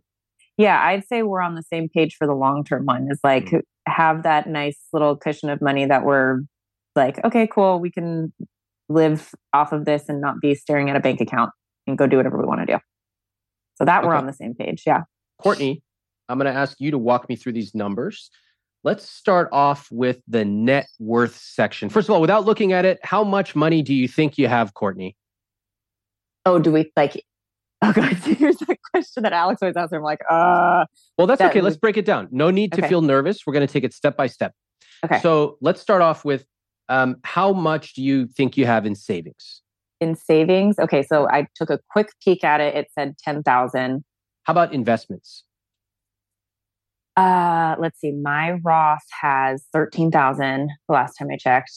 Yeah, I'd say we're on the same page for the long term one. Is like mm. have that nice little cushion of money that we're like, okay, cool, we can live off of this and not be staring at a bank account and go do whatever we want to do. So that okay. we're on the same page. Yeah. Courtney, I'm going to ask you to walk me through these numbers. Let's start off with the net worth section. First of all, without looking at it, how much money do you think you have, Courtney? Oh, do we like? Oh God, here's the question that Alex always asks. I'm like, uh. Well, that's that okay. Let's break it down. No need to okay. feel nervous. We're going to take it step by step. Okay. So let's start off with um, how much do you think you have in savings? In savings, okay. So I took a quick peek at it. It said ten thousand. How about investments? Uh, let's see. My Roth has 13,000 the last time I checked.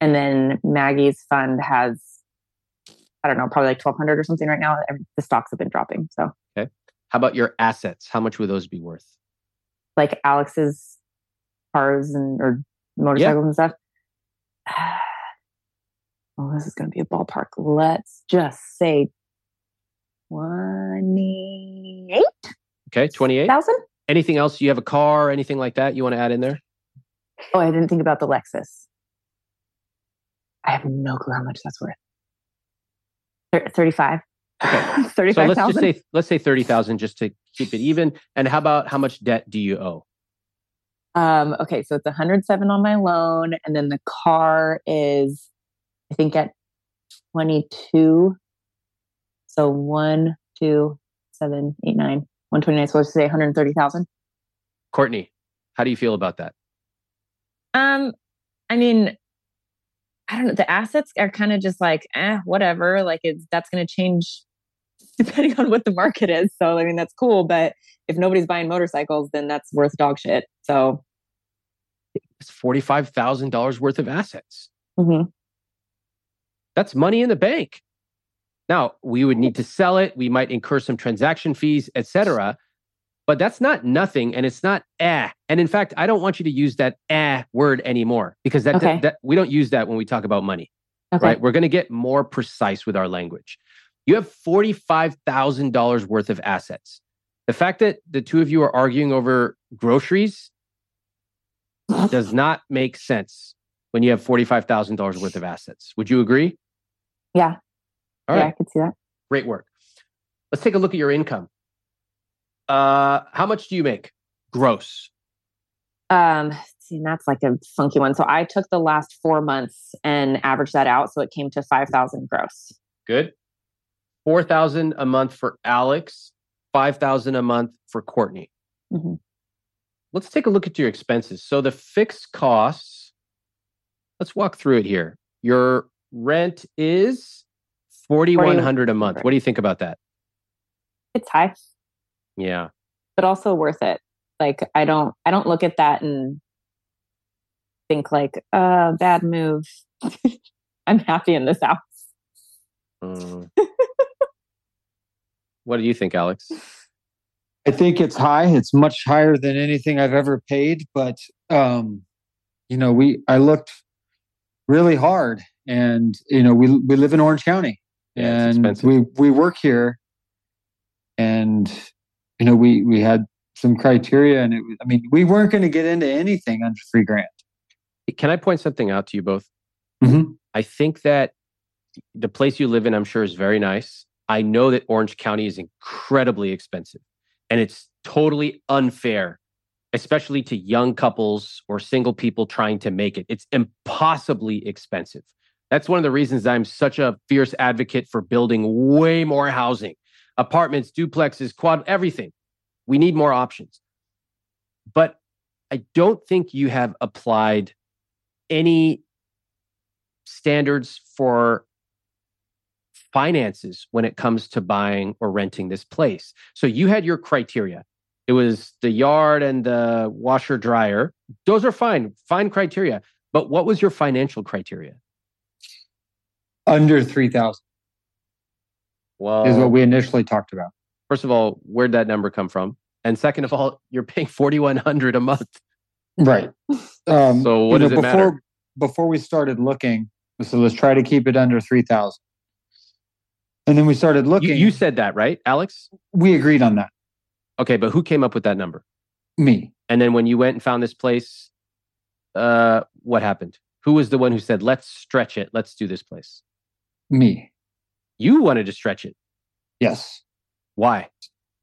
And then Maggie's fund has, I don't know, probably like 1,200 or something right now. The stocks have been dropping. So, okay. How about your assets? How much would those be worth? Like Alex's cars and or motorcycles yeah. and stuff. Oh, this is going to be a ballpark. Let's just say 28. Okay, 28,000. Anything else? You have a car, anything like that you want to add in there? Oh, I didn't think about the Lexus. I have no clue how much that's worth. 35. Okay. 35, so let's 000? just say let's say 30,000 just to keep it even. And how about how much debt do you owe? Um, okay, so it's 107 on my loan and then the car is I think at 22. So one, two, seven, eight, nine, 129 supposed to say 130,000. Courtney, how do you feel about that? Um, I mean, I don't know. The assets are kind of just like, eh, whatever. Like it's that's going to change depending on what the market is. So I mean, that's cool. But if nobody's buying motorcycles, then that's worth dog shit. So it's forty five thousand dollars worth of assets. Mm-hmm. That's money in the bank. Now, we would need to sell it. We might incur some transaction fees, etc. But that's not nothing, and it's not eh. And in fact, I don't want you to use that eh word anymore because that, okay. that, that we don't use that when we talk about money. Okay. Right? We're going to get more precise with our language. You have forty-five thousand dollars worth of assets. The fact that the two of you are arguing over groceries does not make sense when you have forty-five thousand dollars worth of assets. Would you agree? Yeah. All yeah, right. I could see that. Great work. Let's take a look at your income. Uh, how much do you make gross? Um, see, that's like a funky one. So I took the last four months and averaged that out, so it came to five thousand gross. Good. Four thousand a month for Alex. Five thousand a month for Courtney. Mm-hmm. Let's take a look at your expenses. So the fixed costs. Let's walk through it here. Your rent is 4100 a month. What do you think about that? It's high. Yeah. But also worth it. Like I don't I don't look at that and think like, uh, bad move. I'm happy in this house. Mm. what do you think, Alex? I think it's high. It's much higher than anything I've ever paid, but um, you know, we I looked really hard and you know, we we live in Orange County yeah, and we we work here and you know we we had some criteria and it was, i mean we weren't going to get into anything under three grand. Can i point something out to you both? Mm-hmm. i think that the place you live in i'm sure is very nice. I know that orange county is incredibly expensive and it's totally unfair especially to young couples or single people trying to make it. It's impossibly expensive that's one of the reasons I'm such a fierce advocate for building way more housing, apartments, duplexes, quad, everything. We need more options. But I don't think you have applied any standards for finances when it comes to buying or renting this place. So you had your criteria. It was the yard and the washer dryer. Those are fine, fine criteria. But what was your financial criteria? Under 3000 well is what we initially talked about first of all where'd that number come from and second of all you're paying 4100 a month right um, so what does know, it before matter? before we started looking So let's try to keep it under 3,000. And then we started looking. You, you said that, right, Alex? we agreed on that. Okay, but who came up with that number? Me. And then when you went and found this place, uh, what happened? Who was the one who said, "Let's stretch it. Let's do this place"? Me. You wanted to stretch it. Yes. Why?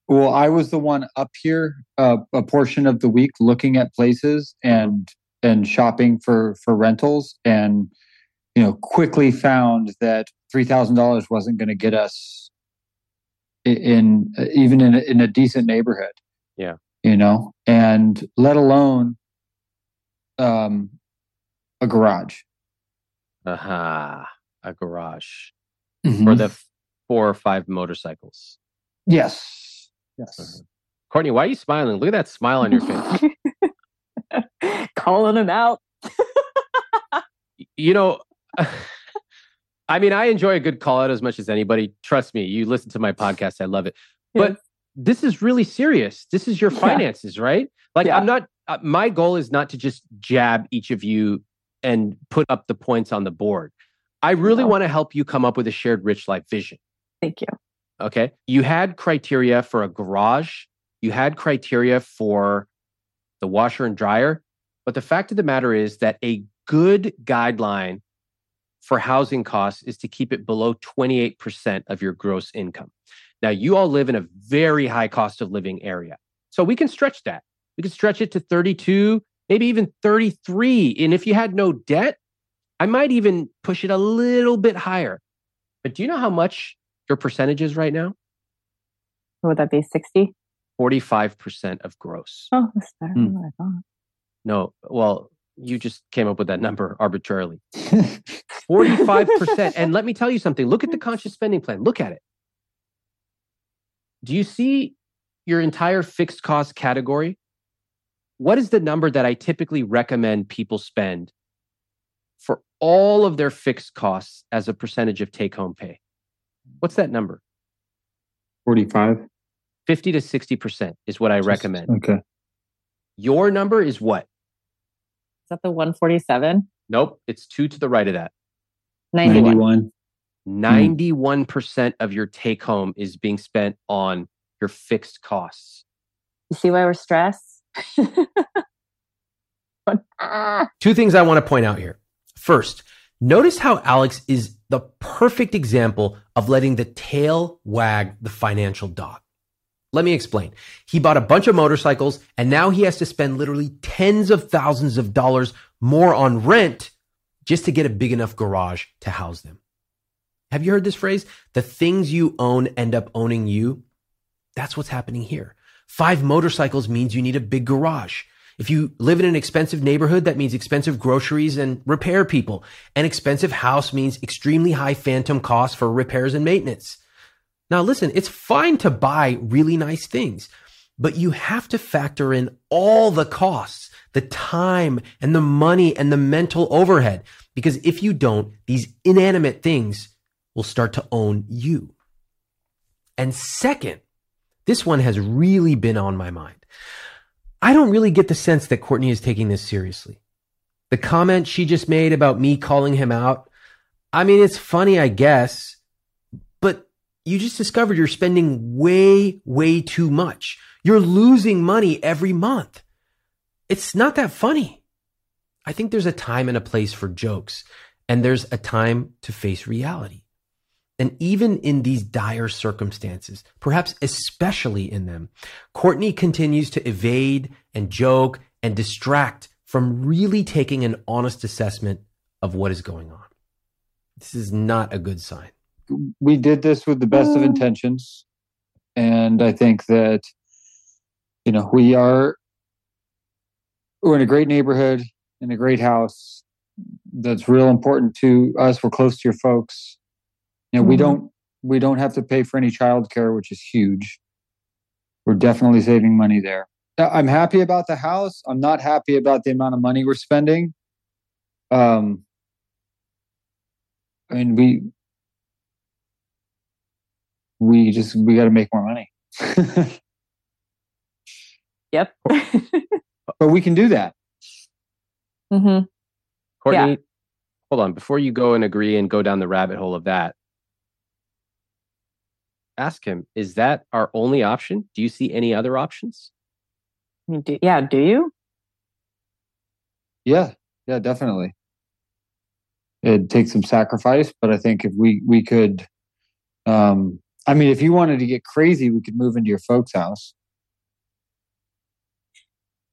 Well, I was the one up here uh, a portion of the week looking at places and and shopping for for rentals and you know quickly found that $3,000 wasn't going to get us in, even in a, in a decent neighborhood. Yeah. You know, and let alone um a garage. Aha, a garage Mm-hmm. for the four or five motorcycles. Yes. Yes. Uh-huh. Courtney, why are you smiling? Look at that smile on your face. Calling him out. you know, I mean, I enjoy a good call out as much as anybody. Trust me, you listen to my podcast, I love it. But this is really serious. This is your Yeah. finances, right? Like, Yeah. I'm not, uh, my goal is not to just jab each of you and put up the points on the board. I really want to help you come up with a shared rich life vision. Thank you. Okay. You had criteria for a garage, you had criteria for the washer and dryer. But the fact of the matter is that a good guideline for housing costs is to keep it below 28% of your gross income. Now, you all live in a very high cost of living area. So we can stretch that. We can stretch it to 32, maybe even 33. And if you had no debt, I might even push it a little bit higher. But do you know how much your percentage is right now? Would that be 60? 45% of gross. Oh, that's better Hmm. than what I thought. No, well, you just came up with that number arbitrarily. 45%. and let me tell you something look at the conscious spending plan. Look at it. Do you see your entire fixed cost category? What is the number that I typically recommend people spend for all of their fixed costs as a percentage of take home pay? What's that number? 45. 50 to 60% is what I recommend. Okay. Your number is what? Is that the 147? Nope, it's two to the right of that. 91. 91. 91% of your take home is being spent on your fixed costs. You see why we're stressed? Ah. Two things I want to point out here. First, notice how Alex is the perfect example of letting the tail wag the financial dog. Let me explain. He bought a bunch of motorcycles and now he has to spend literally tens of thousands of dollars more on rent just to get a big enough garage to house them. Have you heard this phrase? The things you own end up owning you. That's what's happening here. Five motorcycles means you need a big garage. If you live in an expensive neighborhood, that means expensive groceries and repair people. An expensive house means extremely high phantom costs for repairs and maintenance. Now, listen, it's fine to buy really nice things, but you have to factor in all the costs, the time and the money and the mental overhead. Because if you don't, these inanimate things will start to own you. And second, this one has really been on my mind. I don't really get the sense that Courtney is taking this seriously. The comment she just made about me calling him out, I mean, it's funny, I guess, but you just discovered you're spending way, way too much. You're losing money every month. It's not that funny. I think there's a time and a place for jokes, and there's a time to face reality. And even in these dire circumstances, perhaps especially in them, Courtney continues to evade and joke and distract from really taking an honest assessment of what is going on. This is not a good sign. we did this with the best of Mm. intentions and i think that you know we are we're in a great neighborhood in a great house that's real important to us we're close to your folks you know we Mhm. don't we don't have to pay for any childcare which is huge. We're definitely saving money there. I'm happy about the house. I'm not happy about the amount of money we're spending. Um i mean we we just we got to make more money. Yep. but we can do that. Hmm Courtney, hold on. Before you go and agree and go down the rabbit hole of that, ask him, is that our only option? Do you see any other options? Do, yeah, do you? Yeah, yeah, definitely. It takes some sacrifice, but I think if we we could, um, I mean, if you wanted to get crazy, we could move into your folks' house.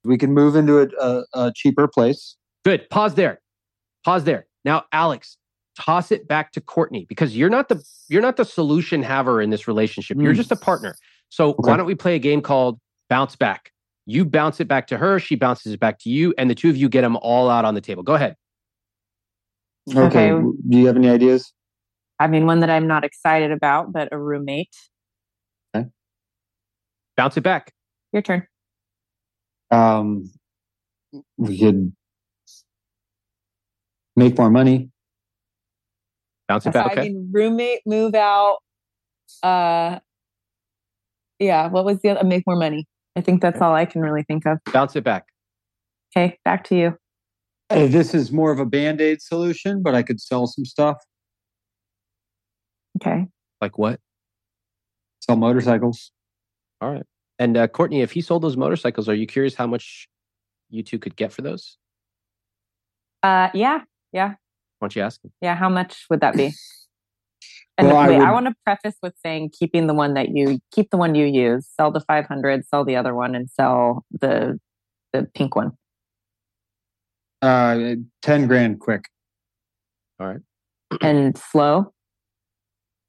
We can move into a, a, a cheaper place. Good. Pause there. Pause there. Now, Alex, toss it back to Courtney because you're not the you're not the solution haver in this relationship. Mm. You're just a partner. So okay. why don't we play a game called bounce back? You bounce it back to her, she bounces it back to you, and the two of you get them all out on the table. Go ahead. Okay. okay. Do you have any ideas? I mean, one that I'm not excited about, but a roommate. Okay. Bounce it back. Your turn. Um, we could make more money. Bounce it back. Okay. I mean, roommate, move out. Uh, yeah. What was the other? Make more money. I think that's all I can really think of. Bounce it back. Okay, back to you. Uh, this is more of a band aid solution, but I could sell some stuff. Okay. Like what? Sell motorcycles. All right. And uh, Courtney, if he sold those motorcycles, are you curious how much you two could get for those? Uh, yeah, yeah. Why don't you ask him? Yeah, how much would that be? And well, wait, I, would... I want to preface with saying keeping the one that you keep the one you use, sell the 500, sell the other one, and sell the the pink one. Uh, ten grand quick. All right. And slow.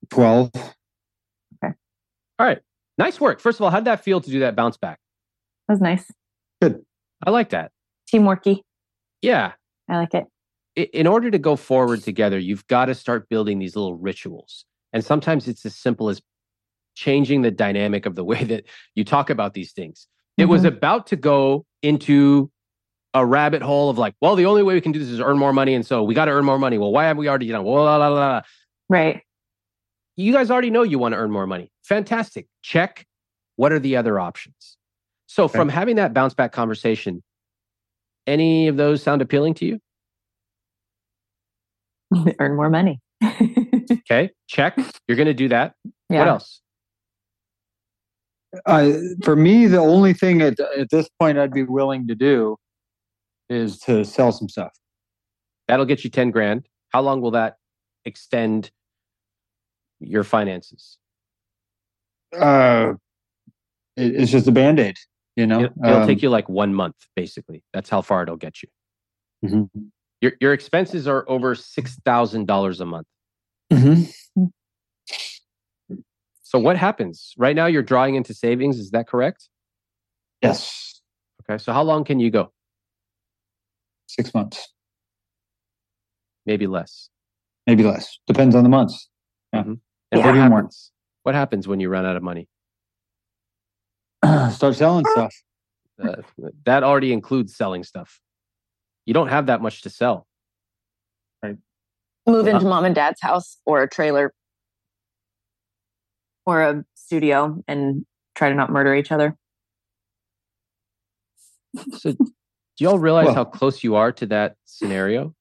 Twelve. Okay. All right. Nice work. First of all, how did that feel to do that bounce back? That was nice. Good. I like that. Teamworky. Yeah. I like it in order to go forward together, you've got to start building these little rituals. And sometimes it's as simple as changing the dynamic of the way that you talk about these things. It mm-hmm. was about to go into a rabbit hole of like, well, the only way we can do this is earn more money. And so we got to earn more money. Well, why haven't we already done? Well, la, la, la. Right. You guys already know you want to earn more money. Fantastic. Check. What are the other options? So, okay. from having that bounce back conversation, any of those sound appealing to you? earn more money. okay, check. You're going to do that. Yeah. What else? Uh, for me, the only thing at, at this point I'd be willing to do is to sell some stuff. That'll get you 10 grand. How long will that extend your finances? Uh, it, it's just a band aid, you know? It'll, it'll um, take you like one month, basically. That's how far it'll get you. Mm-hmm. Your your expenses are over six thousand dollars a month. Mm-hmm. So what happens right now? You're drawing into savings. Is that correct? Yes. Okay. So how long can you go? Six months. Maybe less. Maybe less. Depends on the months. Yeah. Mm-hmm. And what happens? What happens when you run out of money? Start selling stuff. Uh, that already includes selling stuff you don't have that much to sell. Right. Move into uh, mom and dad's house or a trailer or a studio and try to not murder each other. So, do y'all realize well, how close you are to that scenario?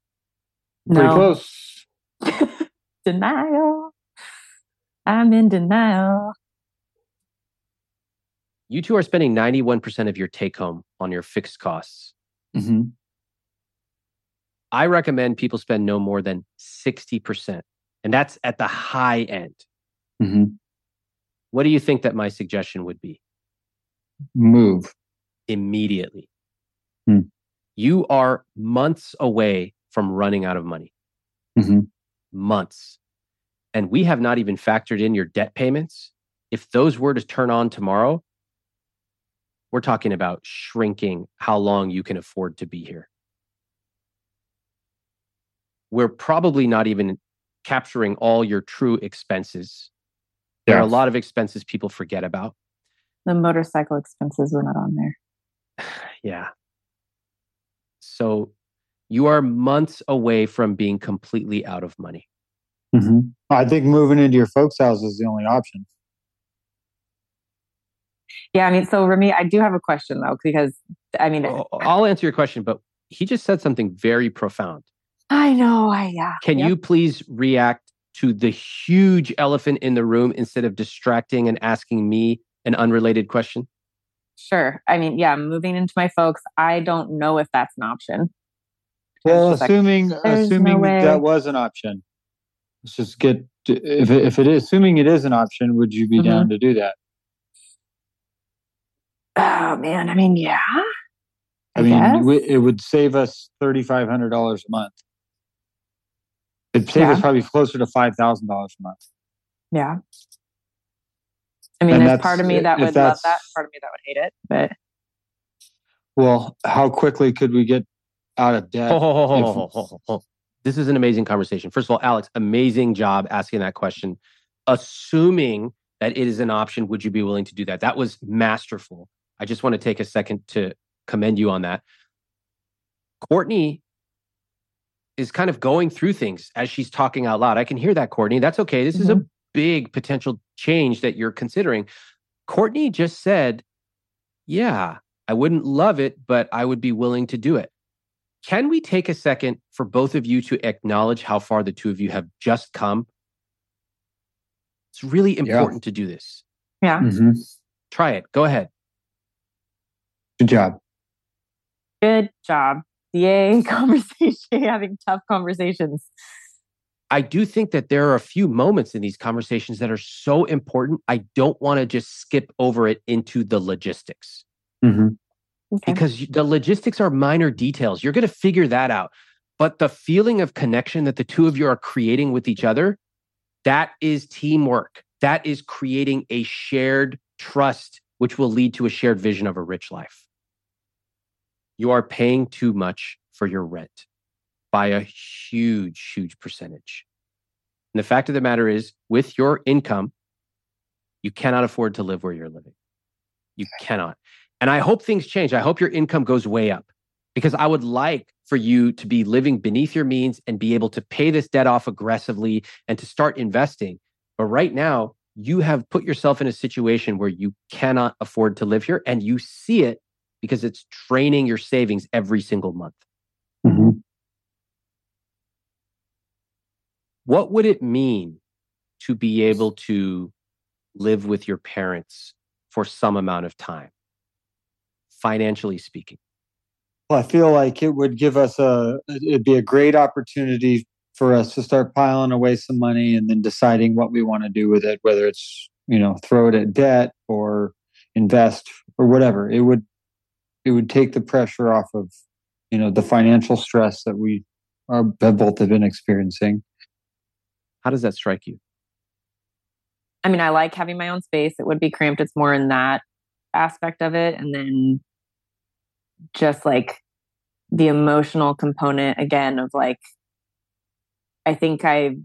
Pretty no. close. denial. I'm in denial. You two are spending 91% of your take home on your fixed costs. Mm-hmm. I recommend people spend no more than 60%. And that's at the high end. Mm-hmm. What do you think that my suggestion would be? Move immediately. Hmm. You are months away from running out of money. Mm-hmm. Months. And we have not even factored in your debt payments. If those were to turn on tomorrow, we're talking about shrinking how long you can afford to be here we're probably not even capturing all your true expenses. There are a lot of expenses people forget about. The motorcycle expenses were not on there. yeah. So you are months away from being completely out of money. Mm-hmm. I think moving into your folks' house is the only option. Yeah, I mean, so Remy, I do have a question though, because I mean, I'll answer your question, but he just said something very profound I know. I yeah. Can Yep. you please react to the huge elephant in the room instead of distracting and asking me an unrelated question? Sure. I mean, yeah, moving into my folks. I don't know if that's an option. Well, just like, assuming no assuming that was an option, let's just get if it, if it is assuming it is an option, would you be Mhm. down to do that? Oh man. I mean, yeah. I, I mean, guess. w- it would save us thirty five hundred dollars a month. It'd save us probably closer to five thousand dollars a month. yeah. I mean, And there's part of me that would love that. Part of me that would hate it. But Well, how quickly could we get out of debt? Ho, ho, ho. This is an amazing conversation. First of all, Alex, amazing job asking that question. Assuming that it is an option, would you be willing to do that? That was masterful. I just want to take a second to commend you on that. Courtney is kind of going through things as she's talking out loud. I can hear that, Courtney. That's okay. This is a big potential change that you're considering. Courtney just said, Yeah, I wouldn't love it, but I would be willing to do it. Can we take a second for both of you to acknowledge how far the two of you have just come? It's really Yeah. important to do this. yeah. Mhm. Try it. Go ahead. Good job. Good job. Yay. Conversation. Having tough conversations. I do think that there are a few moments in these conversations that are so important. I don't want to just skip over it into the logistics Mhm. Okay. because the logistics are minor details. You're going to figure that out. But the feeling of connection that the two of you are creating with each other, that is teamwork. That is creating a shared trust, which will lead to a shared vision of a rich life. You are paying too much for your rent by a huge, huge percentage. And the fact of the matter is, with your income, you cannot afford to live where you're living. You cannot. And I hope things change. I hope your income goes way up because I would like for you to be living beneath your means and be able to pay this debt off aggressively and to start investing. But right now, you have put yourself in a situation where you cannot afford to live here and you see it because it's draining your savings every single month. Mhm. What would it mean to be able to live with your parents for some amount of time, financially speaking? Well, I feel like it would give us a, it'd be a great opportunity for us to start piling away some money and then deciding what we want to do with it, whether it's, you know, throw it at debt or invest or whatever. It would, it would take the pressure off of, you know, the financial stress that we are have both have been experiencing. How does that strike you? I mean, I like having my own space. It would be cramped. It's more in that aspect of it. And then just like the emotional component again of like, I think I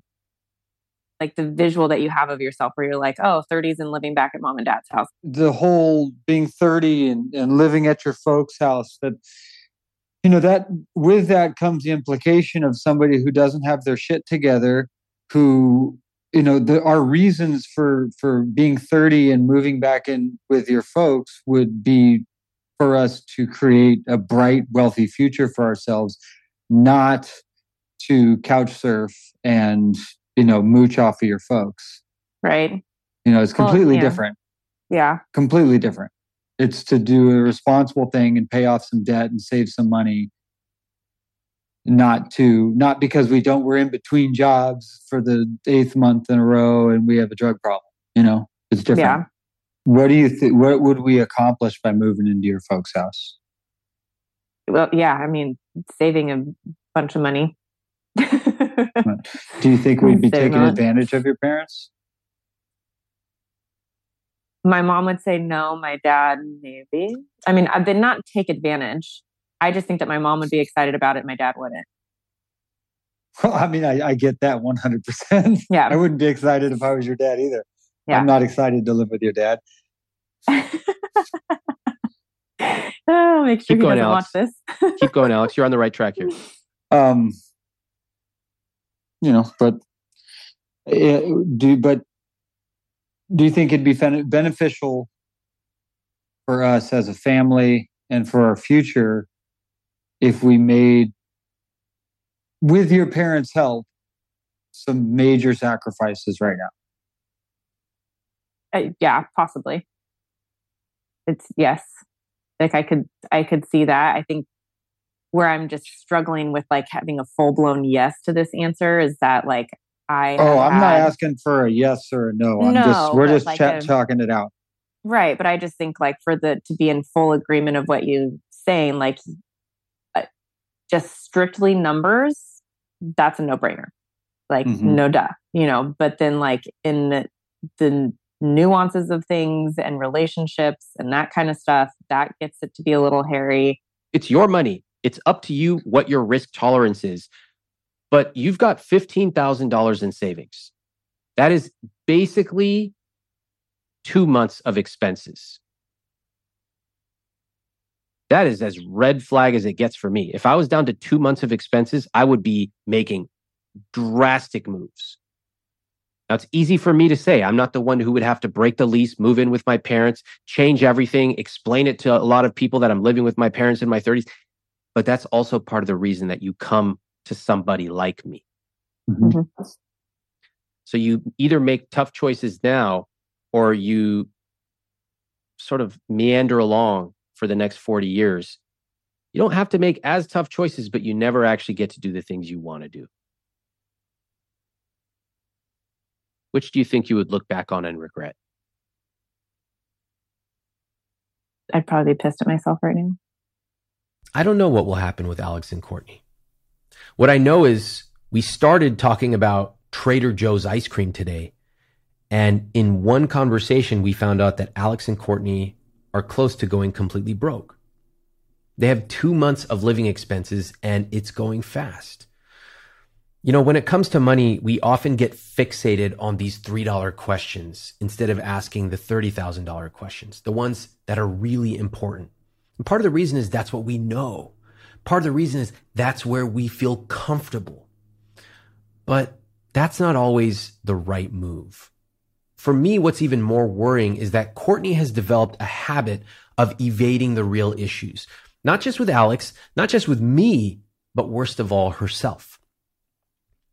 like the visual that you have of yourself where you're like, oh, 30s and living back at mom and dad's house. the whole being 30 and, and living at your folks' house that you know that with that comes the implication of somebody who doesn't have their shit together who you know there are reasons for for being 30 and moving back in with your folks would be for us to create a bright wealthy future for ourselves not to couch surf and you know mooch off of your folks Right. you know it's Well, completely yeah. different Yeah. completely different. It's to do a responsible thing and pay off some debt and save some money. Not to not because we don't we're in between jobs for the eighth month in a row and we have a drug problem. You know, it's different. Yeah. What do you think? What would we accomplish by moving into your folks' house? Well, yeah. I mean, saving a bunch of money. Do you think we'd be They're taking not- advantage of your parents? my mom would say no. My dad, maybe. I mean, I did not take advantage. I just think that my mom would be excited about it. My dad wouldn't. Well, I mean, I, I get that one hundred percent. Yeah. I wouldn't be excited if I was your dad either. Yeah. I'm not excited to live with your dad. oh, make sure Keep he going, doesn't Alex. watch this. Keep going, Alex. You're on the right track here. um you know but uh, do but do you think it'd be beneficial for us as a family and for our future if we made with your parents' help, some major sacrifices right now. Uh, yeah, possibly. It's yes. Like I could I could see that. I think where I'm just struggling with like having a full blown yes to this answer is that like I Oh, I'm had, not asking for a yes or a no. I'm no, just we're just like chat, a, talking it out. Right, but I just think like for the to be in full agreement of what you're saying like uh, just strictly numbers that's a no brainer like mm-hmm. no duh you know but then like in the, the nuances of things and relationships and that kind of stuff that gets it to be a little hairy it's your money it's up to you what your risk tolerance is but you've got $15000 in savings that is basically two months of expenses that is as red flag as it gets for me. If I was down to two months of expenses, I would be making drastic moves. Now, it's easy for me to say. I'm not the one who would have to break the lease, move in with my parents, change everything, explain it to a lot of people that I'm living with my parents in my 30s. But that's also part of the reason that you come to somebody like me. Mm-hmm. mm-hmm. So you either make tough choices now or you sort of meander along for the next 40 years, you don't have to make as tough choices, but you never actually get to do the things you want to do. Which do you think you would look back on and regret? I'd probably be pissed at myself right now. I don't know what will happen with Alex and Courtney. What I know is we started talking about Trader Joe's ice cream today. And in one conversation, we found out that Alex and Courtney are close to going completely broke. They have two months of living expenses and it's going fast. You know, when it comes to money, we often get fixated on these $3 questions instead of asking the $30,000 questions, the ones that are really important. And part of the reason is that's what we know. Part of the reason is that's where we feel comfortable. But that's not always the right move. For me, what's even more worrying is that Courtney has developed a habit of evading the real issues, not just with Alex, not just with me, but worst of all, herself.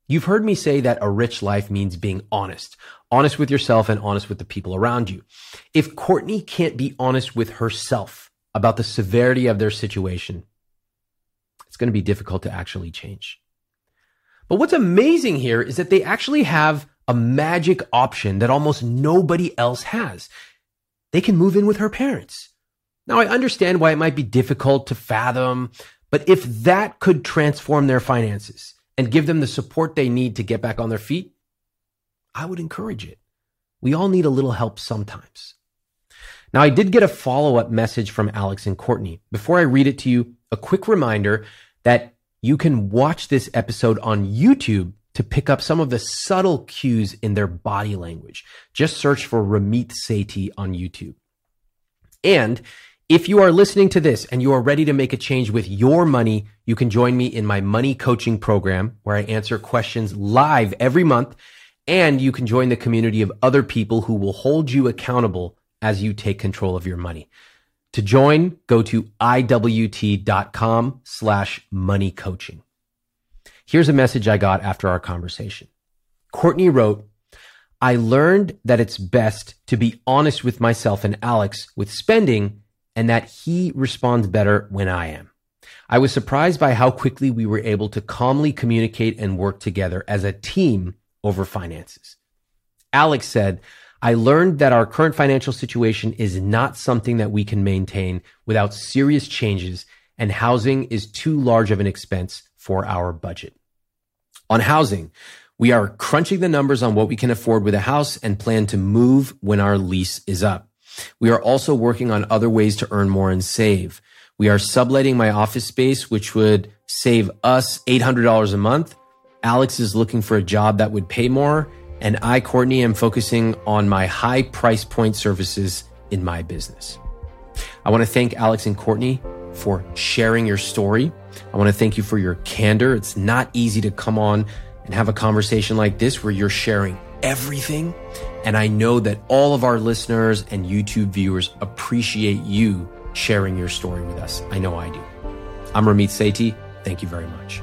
You've heard me say that a rich life means being honest, honest with yourself and honest with the people around you. If Courtney can't be honest with herself about the severity of their situation, it's going to be difficult to actually change. But what's amazing here is that they actually have a magic option that almost nobody else has. They can move in with her parents. Now, I understand why it might be difficult to fathom, but if that could transform their finances and give them the support they need to get back on their feet, I would encourage it. We all need a little help sometimes. Now, I did get a follow up message from Alex and Courtney. Before I read it to you, a quick reminder that you can watch this episode on YouTube to pick up some of the subtle cues in their body language. Just search for Ramit Sethi on YouTube. And if you are listening to this and you are ready to make a change with your money, you can join me in my money coaching program where I answer questions live every month. And you can join the community of other people who will hold you accountable as you take control of your money. To join, go to iwt.com slash money coaching. Here's a message I got after our conversation. Courtney wrote, I learned that it's best to be honest with myself and Alex with spending and that he responds better when I am. I was surprised by how quickly we were able to calmly communicate and work together as a team over finances. Alex said, I learned that our current financial situation is not something that we can maintain without serious changes and housing is too large of an expense for our budget. On housing, we are crunching the numbers on what we can afford with a house and plan to move when our lease is up. We are also working on other ways to earn more and save. We are subletting my office space, which would save us $800 a month. Alex is looking for a job that would pay more. And I, Courtney, am focusing on my high price point services in my business. I want to thank Alex and Courtney for sharing your story. I want to thank you for your candor. It's not easy to come on and have a conversation like this where you're sharing everything. And I know that all of our listeners and YouTube viewers appreciate you sharing your story with us. I know I do. I'm Ramit Sethi. Thank you very much.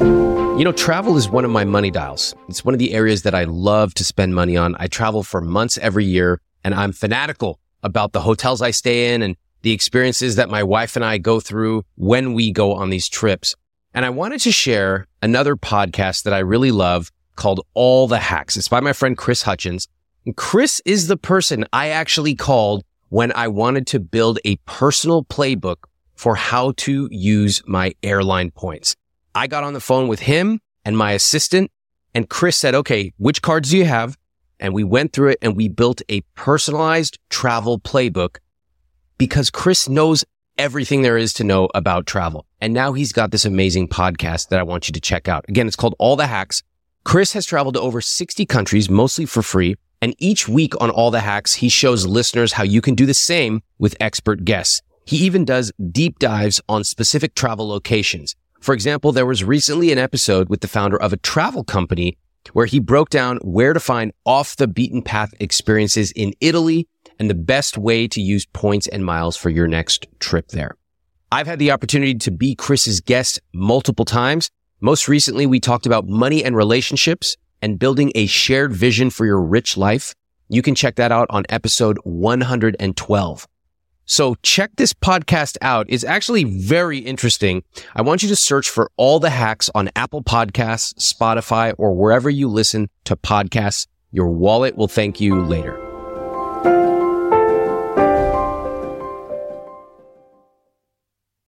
You know, travel is one of my money dials. It's one of the areas that I love to spend money on. I travel for months every year and I'm fanatical about the hotels I stay in and the experiences that my wife and I go through when we go on these trips. And I wanted to share another podcast that I really love called All the Hacks. It's by my friend Chris Hutchins. And Chris is the person I actually called when I wanted to build a personal playbook for how to use my airline points. I got on the phone with him and my assistant and Chris said, okay, which cards do you have? And we went through it and we built a personalized travel playbook because Chris knows everything there is to know about travel. And now he's got this amazing podcast that I want you to check out. Again, it's called All the Hacks. Chris has traveled to over 60 countries, mostly for free. And each week on All the Hacks, he shows listeners how you can do the same with expert guests. He even does deep dives on specific travel locations. For example, there was recently an episode with the founder of a travel company where he broke down where to find off the beaten path experiences in Italy and the best way to use points and miles for your next trip there. I've had the opportunity to be Chris's guest multiple times. Most recently, we talked about money and relationships and building a shared vision for your rich life. You can check that out on episode 112. So check this podcast out. It's actually very interesting. I want you to search for all the hacks on Apple Podcasts, Spotify, or wherever you listen to podcasts. Your wallet will thank you later.